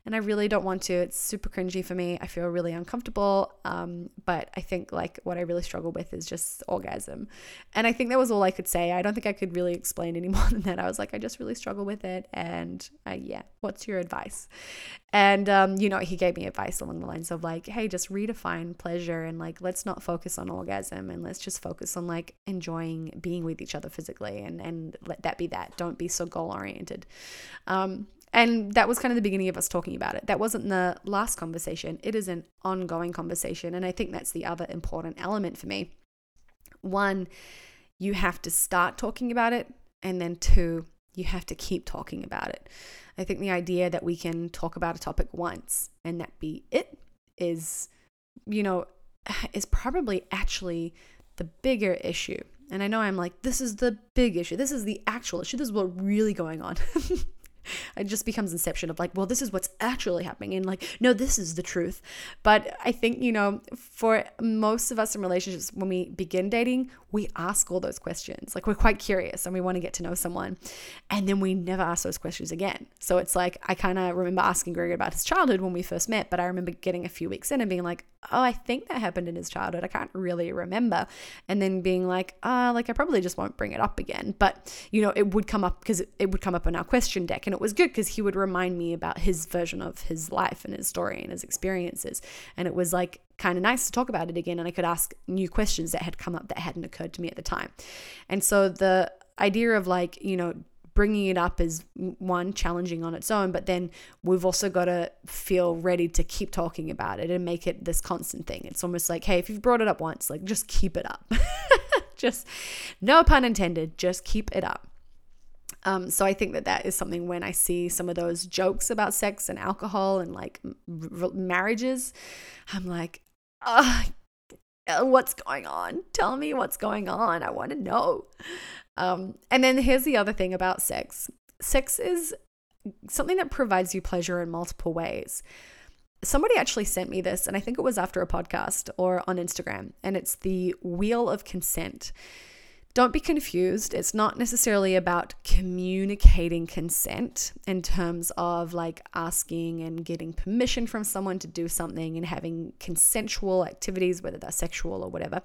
and I really don't want to. It's super cringy for me. I feel really uncomfortable. Um, but I think like what I really struggle with is just orgasm, and I think that was all I could say. I don't think I could really explain any more than that. I was like, I just really struggle with it, and uh, yeah, what's your advice? And um, you know, he gave me advice along the lines of like, hey, just redefine pleasure, and like let's not focus on orgasm, and let's just focus on like enjoying being with each other physically, and and let that be that. Don't be so goal oriented. Um, and that was kind of the beginning of us talking about it. That wasn't the last conversation. It is an ongoing conversation. And I think that's the other important element for me. One, you have to start talking about it. And then two, you have to keep talking about it. I think the idea that we can talk about a topic once and that be it is, you know, is probably actually the bigger issue. And I know I'm like, this is the big issue. This is the actual issue. This is what really going on. it just becomes inception of like well this is what's actually happening and like no this is the truth. But i think you know for most of us in relationships when we begin dating we ask all those questions. Like we're quite curious and we want to get to know someone and then we never ask those questions again. So it's like i kind of remember asking greg about his childhood when we first met but i remember getting a few weeks in and being like oh i think that happened in his childhood. I can't really remember. And then being like ah like i probably just won't bring it up again. But you know it would come up because it, it would come up in our question deck and it was good because he would remind me about his version of his life and his story and his experiences. And it was like kind of nice to talk about it again. And I could ask new questions that had come up that hadn't occurred to me at the time. And so the idea of like, you know, bringing it up is one challenging on its own but then we've also got to feel ready to keep talking about it and make it this constant thing it's almost like hey if you've brought it up once like just keep it up just no pun intended just keep it up Um, so I think that that is something when I see some of those jokes about sex and alcohol and like r- marriages, I'm like, uh, what's going on? Tell me what's going on. I want to know. Um, and then here's the other thing about sex sex is something that provides you pleasure in multiple ways. Somebody actually sent me this, and I think it was after a podcast or on Instagram, and it's the wheel of consent. Don't be confused. It's not necessarily about communicating consent in terms of like asking and getting permission from someone to do something and having consensual activities, whether they're sexual or whatever.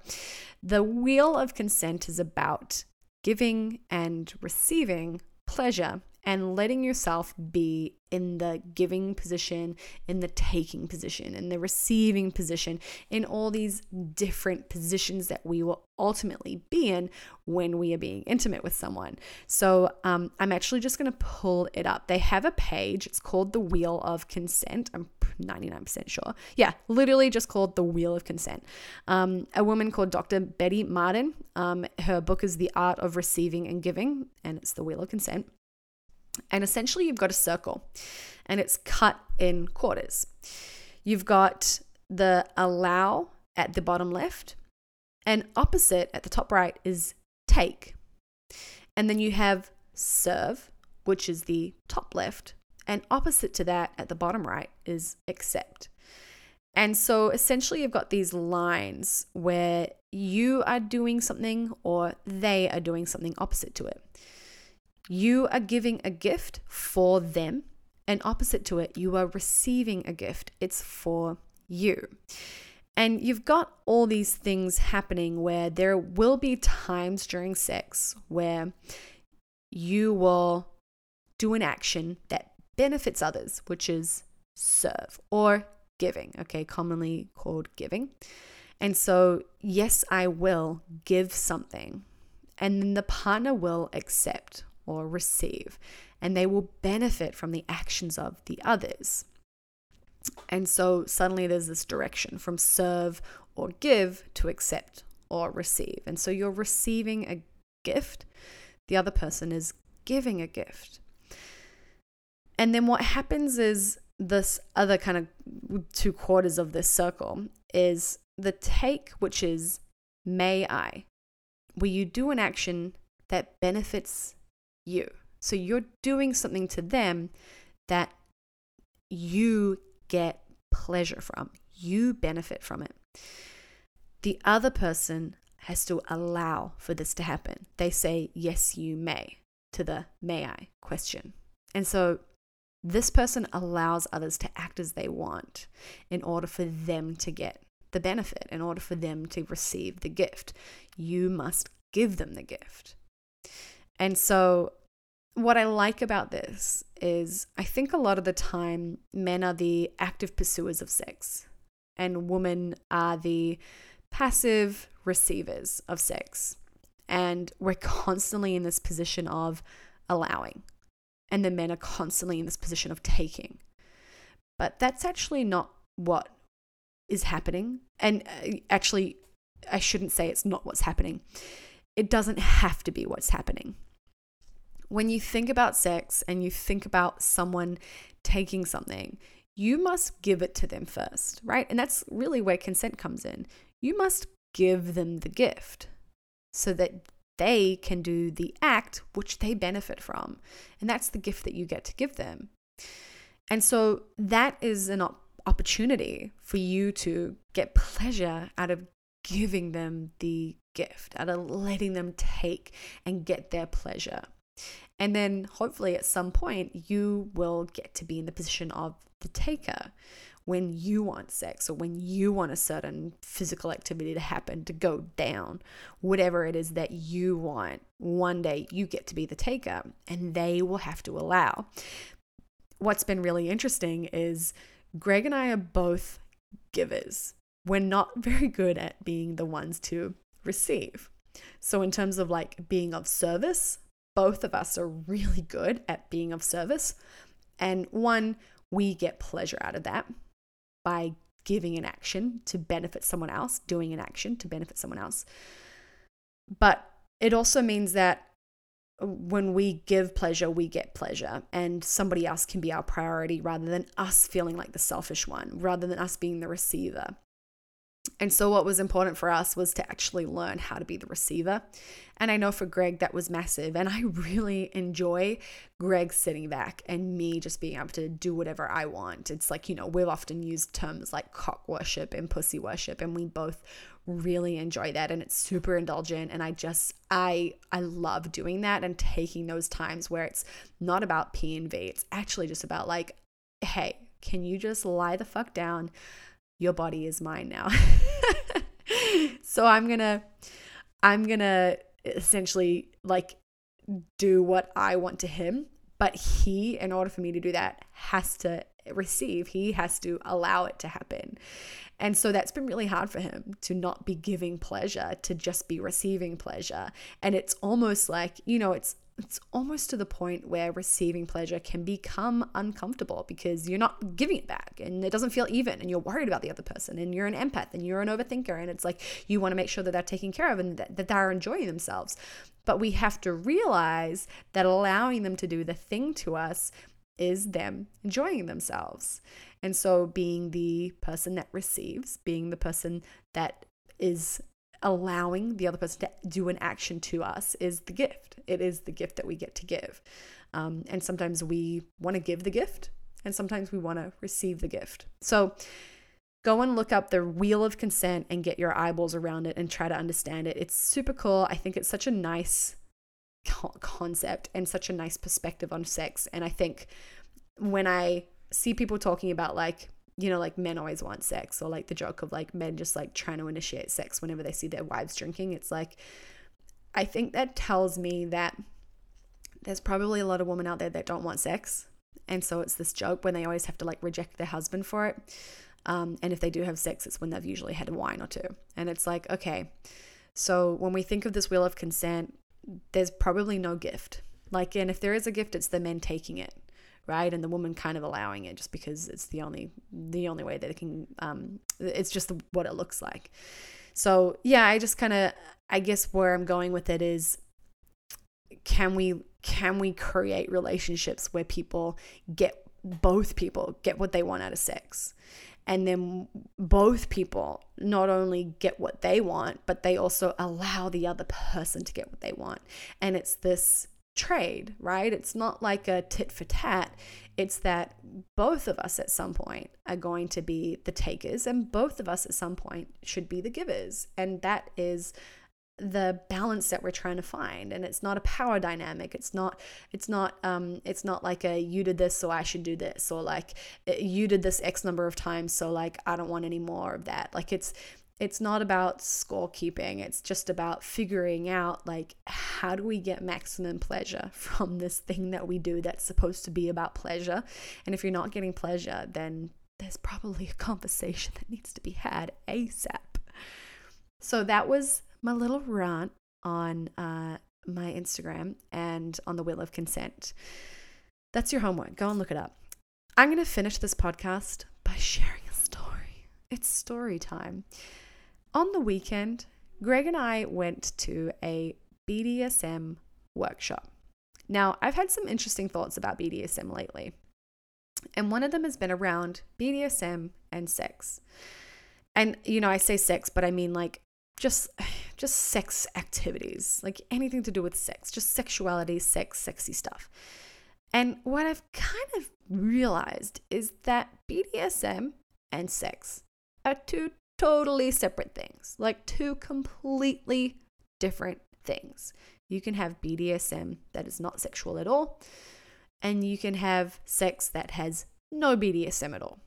The wheel of consent is about giving and receiving pleasure and letting yourself be in the giving position, in the taking position, in the receiving position, in all these different positions that we will ultimately be in when we are being intimate with someone. So um, I'm actually just going to pull it up. They have a page, it's called The Wheel of Consent. I'm 99% sure. Yeah, literally just called The Wheel of Consent. Um, a woman called Dr. Betty Martin. Um, her book is The Art of Receiving and Giving, and it's The Wheel of Consent. And essentially, you've got a circle and it's cut in quarters. You've got the allow at the bottom left, and opposite at the top right is take. And then you have serve, which is the top left, and opposite to that at the bottom right is accept. And so essentially, you've got these lines where you are doing something or they are doing something opposite to it. You are giving a gift for them, and opposite to it, you are receiving a gift. It's for you. And you've got all these things happening where there will be times during sex where you will do an action that benefits others, which is serve or giving, okay, commonly called giving. And so, yes, I will give something, and then the partner will accept or receive, and they will benefit from the actions of the others. And so suddenly there's this direction from serve or give to accept or receive. And so you're receiving a gift, the other person is giving a gift. And then what happens is this other kind of two quarters of this circle is the take, which is may I, where you do an action that benefits you. So you're doing something to them that you get pleasure from, you benefit from it. The other person has to allow for this to happen. They say, Yes, you may, to the may I question. And so this person allows others to act as they want in order for them to get the benefit, in order for them to receive the gift. You must give them the gift. And so, what I like about this is I think a lot of the time men are the active pursuers of sex, and women are the passive receivers of sex. And we're constantly in this position of allowing, and the men are constantly in this position of taking. But that's actually not what is happening. And uh, actually, I shouldn't say it's not what's happening. It doesn't have to be what's happening when you think about sex and you think about someone taking something, you must give it to them first, right? And that's really where consent comes in. You must give them the gift so that they can do the act which they benefit from. And that's the gift that you get to give them. And so that is an opportunity for you to get pleasure out of giving them the gift, out of letting them take and get their pleasure. And then hopefully at some point, you will get to be in the position of the taker when you want sex or when you want a certain physical activity to happen, to go down, whatever it is that you want. One day you get to be the taker and they will have to allow. What's been really interesting is Greg and I are both givers. We're not very good at being the ones to receive. So, in terms of like being of service, both of us are really good at being of service. And one, we get pleasure out of that by giving an action to benefit someone else, doing an action to benefit someone else. But it also means that when we give pleasure, we get pleasure, and somebody else can be our priority rather than us feeling like the selfish one, rather than us being the receiver. And so, what was important for us was to actually learn how to be the receiver. And I know for Greg, that was massive. And I really enjoy Greg sitting back and me just being able to do whatever I want. It's like, you know, we've often used terms like cock worship and pussy worship, and we both really enjoy that and it's super indulgent and I just I I love doing that and taking those times where it's not about P and V it's actually just about like hey can you just lie the fuck down your body is mine now. so I'm going to I'm going to essentially like do what I want to him, but he in order for me to do that has to receive. He has to allow it to happen. And so that's been really hard for him to not be giving pleasure, to just be receiving pleasure. And it's almost like, you know, it's it's almost to the point where receiving pleasure can become uncomfortable because you're not giving it back and it doesn't feel even and you're worried about the other person and you're an empath and you're an overthinker and it's like you want to make sure that they're taken care of and that, that they're enjoying themselves. But we have to realize that allowing them to do the thing to us is them enjoying themselves. And so being the person that receives being the person that is allowing the other person to do an action to us is the gift. It is the gift that we get to give. Um, and sometimes we want to give the gift, and sometimes we want to receive the gift. So go and look up the wheel of consent and get your eyeballs around it and try to understand it. It's super cool. I think it's such a nice concept and such a nice perspective on sex. And I think when I see people talking about like you know, like men always want sex, or like the joke of like men just like trying to initiate sex whenever they see their wives drinking. It's like, I think that tells me that there's probably a lot of women out there that don't want sex. And so it's this joke when they always have to like reject their husband for it. Um, and if they do have sex, it's when they've usually had a wine or two. And it's like, okay, so when we think of this wheel of consent, there's probably no gift. Like, and if there is a gift, it's the men taking it right? And the woman kind of allowing it just because it's the only the only way that it can um it's just what it looks like. So yeah i just kind of i guess where i'm going with it is can we can we create relationships where people get both people get what they want out of sex? And then both people not only get what they want but they also allow the other person to get what they want. And it's this trade, right? It's not like a tit for tat. It's that both of us at some point are going to be the takers and both of us at some point should be the givers. And that is the balance that we're trying to find and it's not a power dynamic it's not it's not um it's not like a you did this so i should do this or like you did this x number of times so like i don't want any more of that like it's it's not about scorekeeping it's just about figuring out like how do we get maximum pleasure from this thing that we do that's supposed to be about pleasure? And if you're not getting pleasure then there's probably a conversation that needs to be had asap so that was my little rant on uh, my instagram and on the wheel of consent. That's your homework. Go and look it up. I'm going to finish this podcast by sharing a story. It's story time on the weekend, Greg and I went to a BDSM workshop. Now, I've had some interesting thoughts about BDSM lately, and one of them has been around BDSM and sex. And you know, I say sex, but I mean like just just sex activities, like anything to do with sex, just sexuality, sex, sexy stuff. And what I've kind of realized is that BDSM and sex are two totally separate things, like two completely different things. You can have BDSM that is not sexual at all, and you can have sex that has no BDSM at all.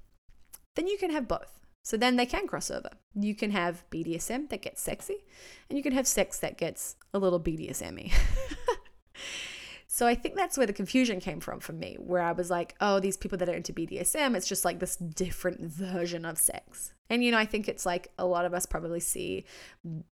Then you can have both. So then they can cross over. You can have BDSM that gets sexy, and you can have sex that gets a little BDSM So I think that's where the confusion came from for me, where I was like, oh, these people that are into BDSM, it's just like this different version of sex. And you know, I think it's like a lot of us probably see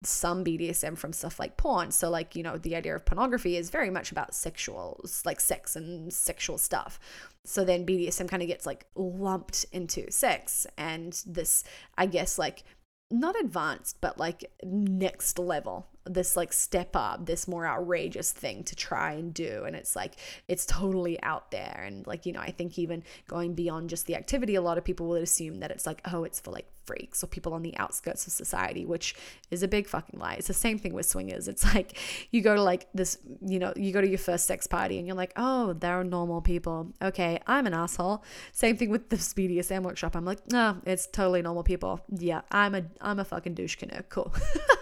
some BDSM from stuff like porn. So like, you know, the idea of pornography is very much about sexual like sex and sexual stuff. So then BDSM kind of gets like lumped into sex and this I guess like not advanced, but like next level this like step up, this more outrageous thing to try and do. And it's like, it's totally out there. And like, you know, I think even going beyond just the activity, a lot of people would assume that it's like, oh, it's for like freaks or people on the outskirts of society, which is a big fucking lie. It's the same thing with swingers. It's like you go to like this, you know, you go to your first sex party and you're like, oh, there are normal people. Okay, I'm an asshole. Same thing with the BDSM workshop. I'm like, no, it's totally normal people. Yeah, I'm a I'm a fucking douche canoe. Cool.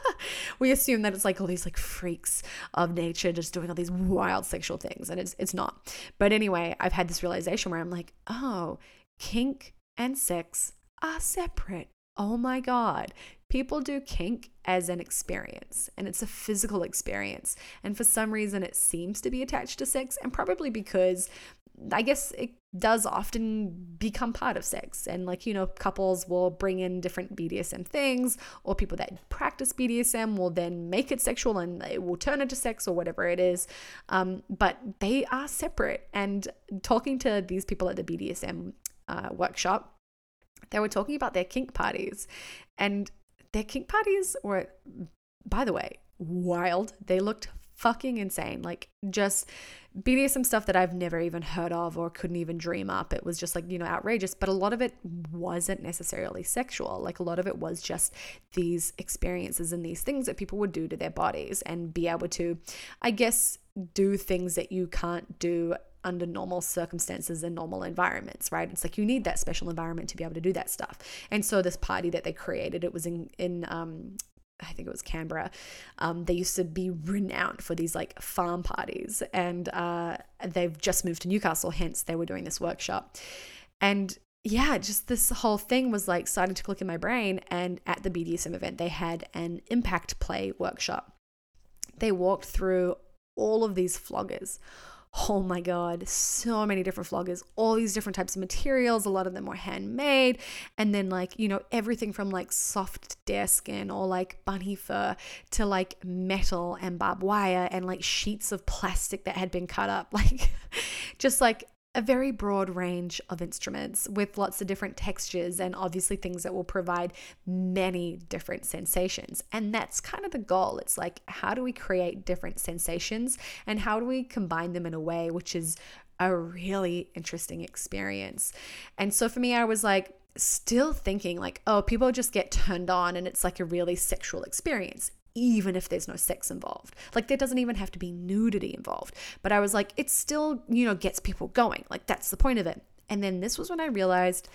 we assume that it's like all these like freaks of nature just doing all these wild sexual things, and it's it's not. But anyway, I've had this realization where I'm like, oh, kink and sex are separate. Oh my God. People do kink as an experience and it's a physical experience. And for some reason, it seems to be attached to sex, and probably because I guess it does often become part of sex. And, like, you know, couples will bring in different BDSM things, or people that practice BDSM will then make it sexual and it will turn into sex or whatever it is. Um, but they are separate. And talking to these people at the BDSM uh, workshop, they were talking about their kink parties. And their kink parties were, by the way, wild. They looked fucking insane. Like just BDSM stuff that I've never even heard of or couldn't even dream up. It was just like, you know, outrageous. But a lot of it wasn't necessarily sexual. Like a lot of it was just these experiences and these things that people would do to their bodies and be able to, I guess, do things that you can't do under normal circumstances and normal environments, right? It's like you need that special environment to be able to do that stuff. And so this party that they created, it was in in um, I think it was Canberra. Um, they used to be renowned for these like farm parties, and uh, they've just moved to Newcastle. Hence, they were doing this workshop, and yeah, just this whole thing was like starting to click in my brain. And at the BDSM event, they had an impact play workshop. They walked through all of these floggers oh my god so many different floggers all these different types of materials a lot of them were handmade. And then like you know everything from like soft deer skin or like bunny fur to like metal and barbed wire and like sheets of plastic that had been cut up. Like just like a very broad range of instruments with lots of different textures and obviously things that will provide many different sensations. And that's kind of the goal. It's like, how do we create different sensations and how do we combine them in a way which is a really interesting experience? And so for me, I was like, still thinking like, oh, people just get turned on and it's like a really sexual experience even if there's no sex involved. Like there doesn't even have to be nudity involved. But I was like, it still, you know, gets people going. Like that's the point of it. And then this was when I realized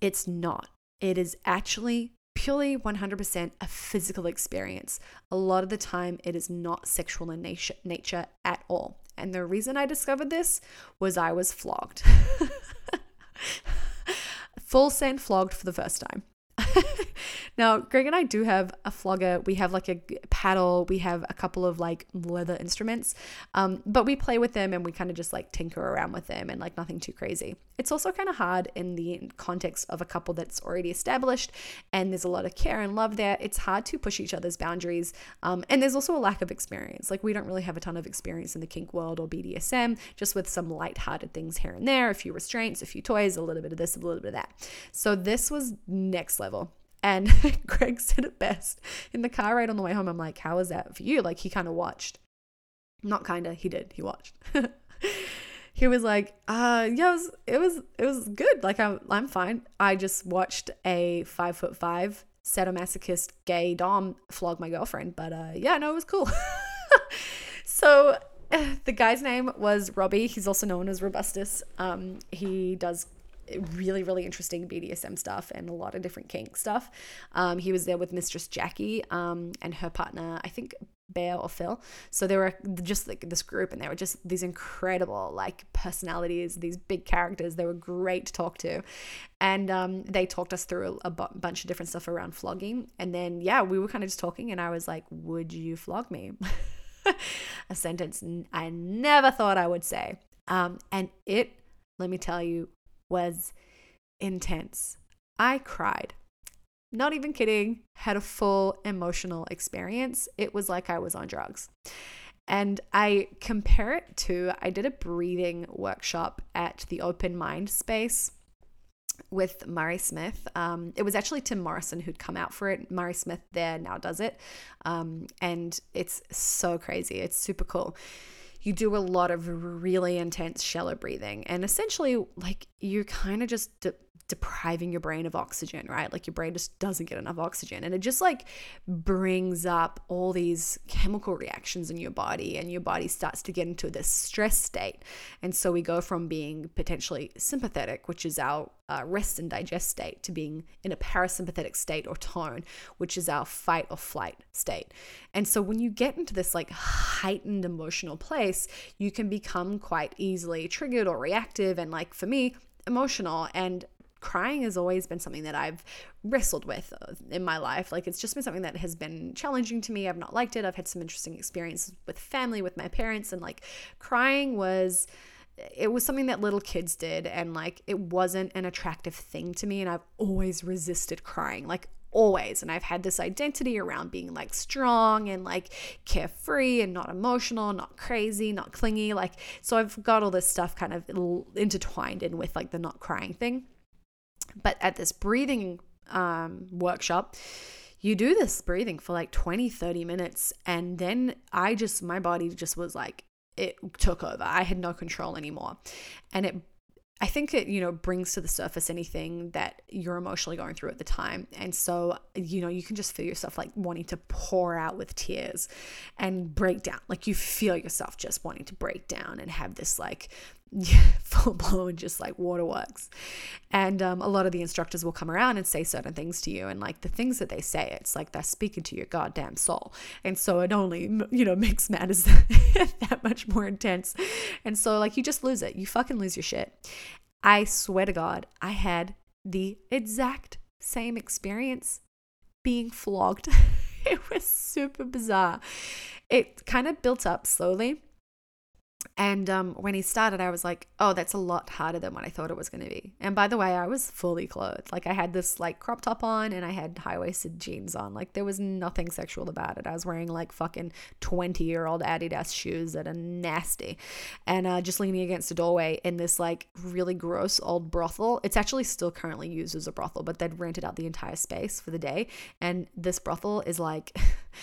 it's not. It is actually purely 100% a physical experience. A lot of the time, it is not sexual in nature, nature at all. And the reason I discovered this was I was flogged. Full send flogged for the first time. Now, Greg and I do have a flogger. We have like a paddle. We have a couple of like leather instruments, um, but we play with them and we kind of just like tinker around with them and like nothing too crazy. It's also kind of hard in the context of a couple that's already established and there's a lot of care and love there. It's hard to push each other's boundaries. Um, and there's also a lack of experience. Like, we don't really have a ton of experience in the kink world or BDSM, just with some light-hearted things here and there, a few restraints, a few toys, a little bit of this, a little bit of that. So, this was next level. And Greg said it best in the car ride on the way home. I'm like, how was that for you? Like, he kind of watched. Not kind of, he did. He watched. he was like, uh, yeah, it was, it was, it was good. Like, I'm, I'm fine. I just watched a five foot five sadomasochist gay dom flog my girlfriend. But uh, yeah, no, it was cool. so the guy's name was Robbie. He's also known as Robustus. Um, he does really, really interesting BDSM stuff and a lot of different kink stuff. Um, he was there with Mistress Jackie um, and her partner, I think Bear or Phil. So they were just like this group, and they were just these incredible like personalities, these big characters. They were great to talk to, and um, they talked us through a, bunch of different stuff around flogging. And then yeah, we were kind of just talking, and I was like, "Would you flog me?" a sentence I never thought I would say, um, and it. Let me tell you, was intense. I cried. Not even kidding, had a full emotional experience. It was like I was on drugs. And I compare it to I did a breathing workshop at the Open Mind Space with Murray Smith. Um, it was actually Tim Morrison who'd come out for it. Murray Smith there now does it. Um, and it's so crazy. It's super cool. You do a lot of really intense shallow breathing. And essentially, like, you're kind of just depriving your brain of oxygen, right? Like your brain just doesn't get enough oxygen. And it just like brings up all these chemical reactions in your body, and your body starts to get into this stress state. And so we go from being potentially sympathetic, which is our uh, rest and digest state, to being in a parasympathetic state or tone, which is our fight or flight state. And so when you get into this like heightened emotional place, you can become quite easily triggered or reactive. And like for me, emotional and crying has always been something that I've wrestled with uh, in my life. Like it's just been something that has been challenging to me. I've not liked it. I've had some interesting experiences with family, with my parents, and like crying was it was something that little kids did and like it wasn't an attractive thing to me and I've always resisted crying like always and I've had this identity around being like strong and like carefree and not emotional, not crazy, not clingy like so I've got all this stuff kind of intertwined in with like the not crying thing. But at this breathing um, workshop, you do this breathing for like 20, 30 minutes. And then I just, my body just was like, it took over. I had no control anymore. And it I think it, you know, brings to the surface anything that you're emotionally going through at the time. And so, you know, you can just feel yourself like wanting to pour out with tears and break down. Like you feel yourself just wanting to break down and have this like full blown just like waterworks. And um, a lot of the instructors will come around and say certain things to you. And like the things that they say, it's like they're speaking to your goddamn soul. And so it only, you know, makes matters that much more intense. And so like you just lose it. You fucking lose your shit. I swear to God, I had the exact same experience being flogged. it was super bizarre. It kind of built up slowly and um, when he started, I was like, oh, that's a lot harder than what I thought it was going to be. And by the way, I was fully clothed. Like I had this like crop top on and I had high waisted jeans on. Like there was nothing sexual about it. I was wearing like fucking 20 year old Adidas shoes that are nasty. And uh, just leaning against a doorway in this like really gross old brothel. It's actually still currently used as a brothel, but they'd rented out the entire space for the day. And this brothel is like,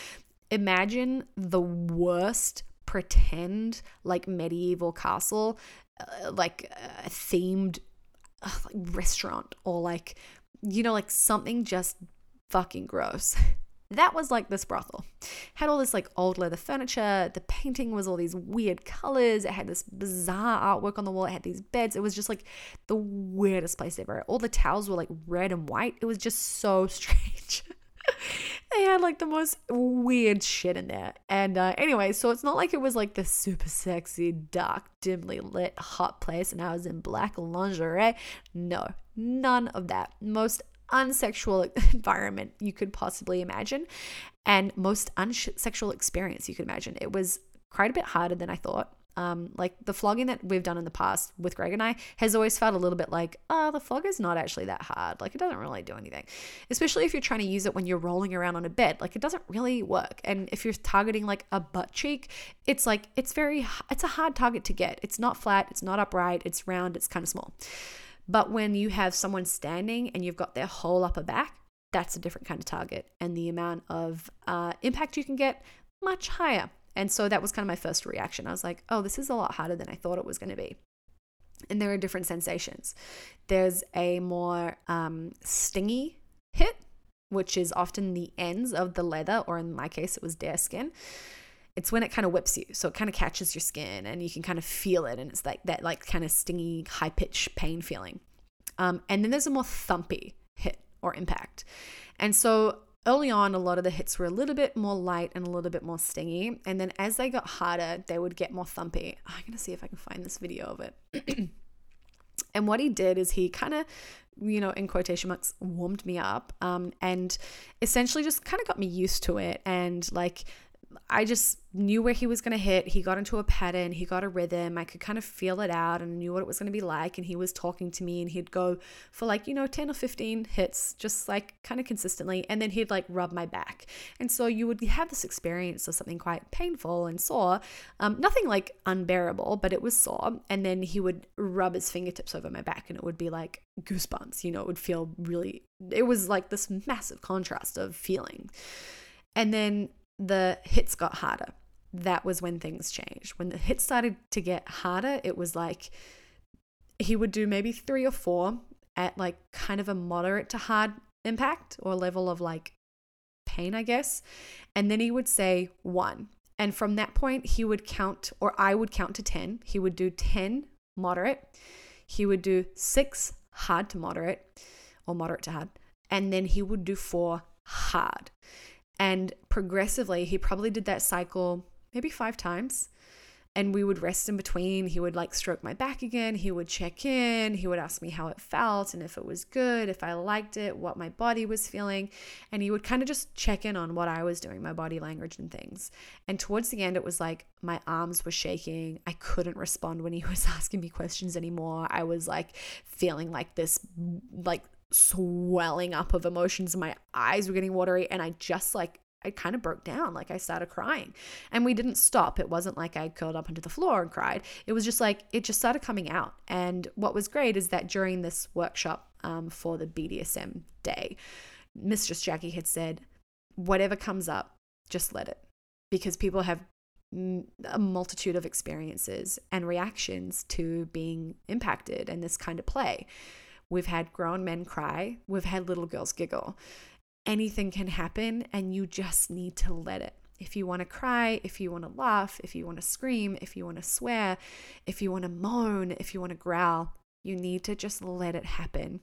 imagine the worst pretend like medieval castle, uh, like a themed uh, like restaurant or like, you know, like something just fucking gross. That was like this brothel. Had all this like old leather furniture. The painting was all these weird colors. It had this bizarre artwork on the wall. It had these beds. It was just like the weirdest place ever. All the towels were like red and white. It was just so strange they had like the most weird shit in there. And uh, anyway, so it's not like it was like the super sexy, dark, dimly lit, hot place and I was in black lingerie. No, none of that. Most unsexual environment you could possibly imagine and most unsexual experience you could imagine. It was quite a bit harder than I thought. Um, like the flogging that we've done in the past with Greg and I has always felt a little bit like, oh, the flog is not actually that hard. Like it doesn't really do anything, especially if you're trying to use it when you're rolling around on a bed. Like it doesn't really work. And if you're targeting like a butt cheek, it's like, it's very, it's a hard target to get. It's not flat, it's not upright, it's round, it's kind of small. But when you have someone standing and you've got their whole upper back, that's a different kind of target. And the amount of uh, impact you can get, much higher. And so that was kind of my first reaction. I was like, oh, this is a lot harder than I thought it was going to be. And there are different sensations. There's a more um, stingy hit, which is often the ends of the leather, or in my case, it was their skin. It's when it kind of whips you. So it kind of catches your skin and you can kind of feel it. And it's like that, like kind of stingy, high pitched pain feeling. Um, and then there's a more thumpy hit or impact. And so early on, a lot of the hits were a little bit more light and a little bit more stingy. And then as they got harder, they would get more thumpy. I'm going to see if I can find this video of it. and what he did is he kind of, you know, in quotation marks, warmed me up um, and essentially just kind of got me used to it. And like, I just knew where he was going to hit. He got into a pattern, he got a rhythm. I could kind of feel it out and knew what it was going to be like. And he was talking to me and he'd go for like, you know, 10 or 15 hits, just like kind of consistently. And then he'd like rub my back. And so you would have this experience of something quite painful and sore. Um, nothing like unbearable, but it was sore. And then he would rub his fingertips over my back and it would be like goosebumps. You know, it would feel really, it was like this massive contrast of feeling. And then the hits got harder. That was when things changed. When the hits started to get harder, it was like he would do maybe three or four at like kind of a moderate to hard impact or level of like pain, I guess. And then he would say one. And from that point, he would count, or I would count to 10. He would do 10 moderate. He would do six hard to moderate or moderate to hard. And then he would do four hard. And progressively, he probably did that cycle maybe five times. And we would rest in between. He would like stroke my back again. He would check in. He would ask me how it felt and if it was good, if I liked it, what my body was feeling. And he would kind of just check in on what I was doing, my body language and things. And towards the end, it was like my arms were shaking. I couldn't respond when he was asking me questions anymore. I was like feeling like this, like swelling up of emotions. and My eyes were getting watery, and I just like I kind of broke down. Like I started crying. And we didn't stop. It wasn't like I curled up onto the floor and cried. It was just like it just started coming out. And what was great is that during this workshop um, for the BDSM day, Mistress Jackie had said, whatever comes up, just let it. Because people have a multitude of experiences and reactions to being impacted in this kind of play. We've had grown men cry, we've had little girls giggle. Anything can happen, and you just need to let it. If you want to cry, if you want to laugh, if you want to scream, if you want to swear, if you want to moan, if you want to growl, you need to just let it happen.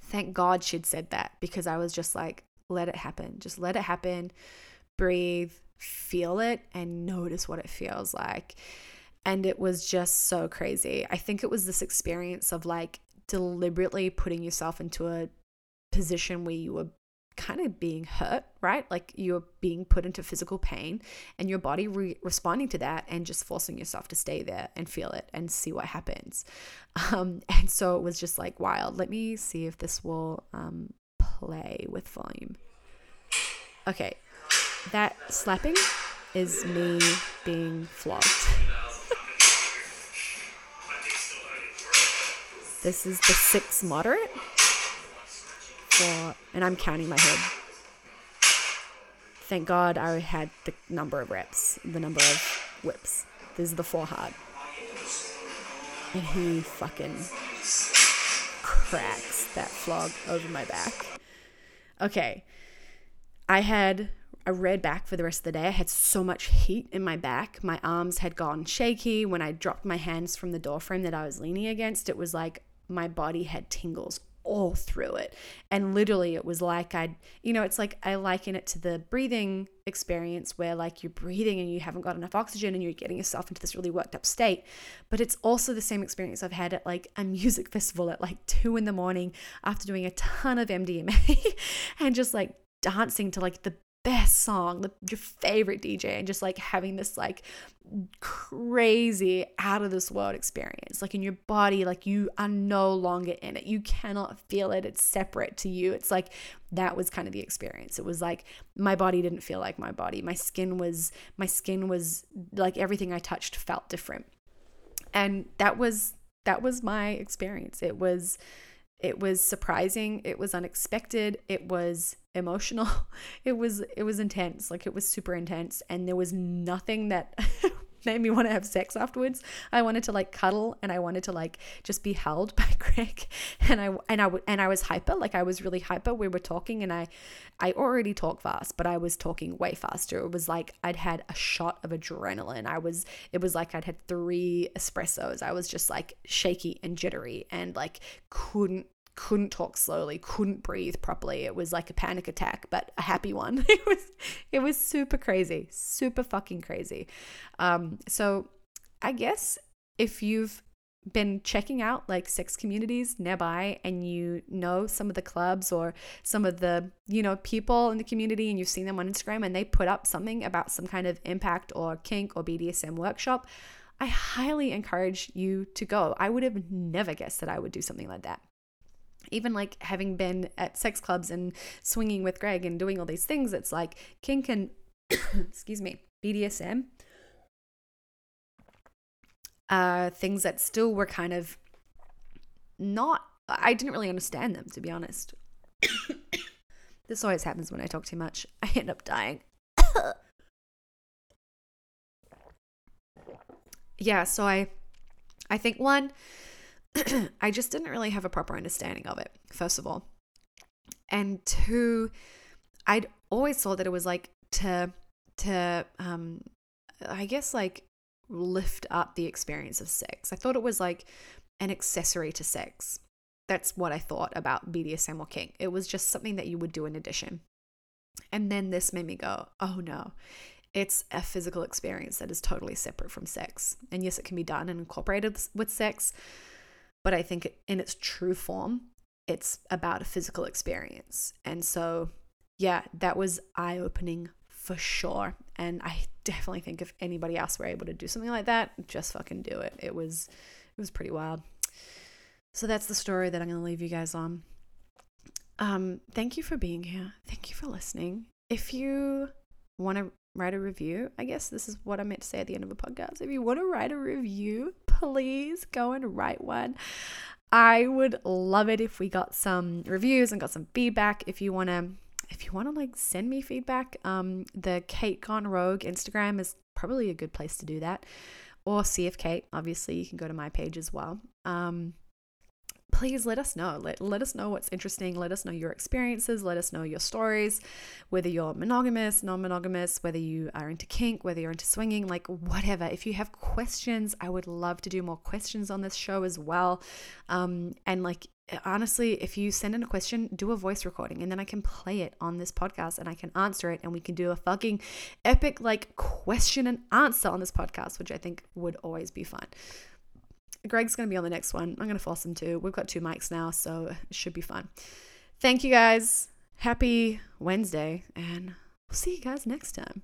Thank God she'd said that because I was just like, let it happen. Just let it happen. Breathe, feel it, and notice what it feels like. And it was just so crazy. I think it was this experience of like deliberately putting yourself into a position where you were kind of being hurt, right? Like you're being put into physical pain and your body re- responding to that and just forcing yourself to stay there and feel it and see what happens. Um, and so it was just like wild. Let me see if this will um, play with volume. Okay, that slapping is me being flogged. This is the six moderate. For, and I'm counting my head. Thank God I had the number of reps, the number of whips. This is the four hard. And he fucking cracks that flog over my back. Okay. I had a red back for the rest of the day. I had so much heat in my back. My arms had gone shaky. When I dropped my hands from the doorframe that I was leaning against, it was like my body had tingles all through it. And literally, it was like I'd, you know, it's like I liken it to the breathing experience where like you're breathing and you haven't got enough oxygen and you're getting yourself into this really worked up state. But it's also the same experience I've had at like a music festival at like two in the morning after doing a ton of MDMA and just like dancing to like the best song, the, your favorite DJ, and just like having this like crazy out of this world experience. Like in your body, like you are no longer in it. You cannot feel it. It's separate to you. It's like that was kind of the experience. It was like my body didn't feel like my body. My skin was, my skin was like everything I touched felt different. And that was, that was my experience. It was, it was surprising, it was unexpected, it was emotional. It was it was intense. Like it was super intense and there was nothing that made me want to have sex afterwards. I wanted to like cuddle and I wanted to like just be held by Greg and I and I and I was hyper, like I was really hyper. We were talking and I I already talk fast, but I was talking way faster. It was like I'd had a shot of adrenaline. I was it was like I'd had 3 espressos. I was just like shaky and jittery and like couldn't couldn't talk slowly, couldn't breathe properly. It was like a panic attack, but a happy one. it was it was super crazy, super fucking crazy. Um, so I guess if you've been checking out like sex communities nearby and you know some of the clubs or some of the you know people in the community and you've seen them on Instagram and they put up something about some kind of impact or kink or BDSM workshop I highly encourage you to go I would have never guessed that I would do something like that even like having been at sex clubs and swinging with Greg and doing all these things it's like kink and excuse me BDSM uh, things that still were kind of not, I didn't really understand them, to be honest. this always happens when I talk too much. I end up dying. yeah, so I, I think one, I just didn't really have a proper understanding of it, first of all. And two, I'd always thought that it was like to, to, um, I guess like lift up the experience of sex. I thought it was like an accessory to sex. That's what I thought about BDSM or kink. It was just something that you would do in addition. And then this made me go, oh no, it's a physical experience that is totally separate from sex. And yes, it can be done and incorporated with sex, but I think in its true form, it's about a physical experience. And so, yeah, that was eye opening for sure. And I definitely think if anybody else were able to do something like that, just fucking do it. It was it was pretty wild. So that's the story that I'm going to leave you guys on. Um, thank you for being here. Thank you for listening. If you want to write a review, I guess this is what I meant to say at the end of a podcast. If you want to write a review, please go and write one. I would love it if we got some reviews and got some feedback. If you want to if you want to like send me feedback, um, the Kate Gone Rogue Instagram is probably a good place to do that. Or CF Kate, obviously, you can go to my page as well. Um, please let us know. Let, let us know what's interesting. Let us know your experiences. Let us know your stories, whether you're monogamous, non monogamous, whether you are into kink, whether you're into swinging, like whatever. If you have questions, I would love to do more questions on this show as well. Um, and like, honestly, if you send in a question, do a voice recording and then I can play it on this podcast and I can answer it and we can do a fucking epic like question and answer on this podcast, which I think would always be fun. Greg's going to be on the next one. I'm going to force him to. We've got two mics now, so it should be fun. Thank you guys. Happy Wednesday, and we'll see you guys next time.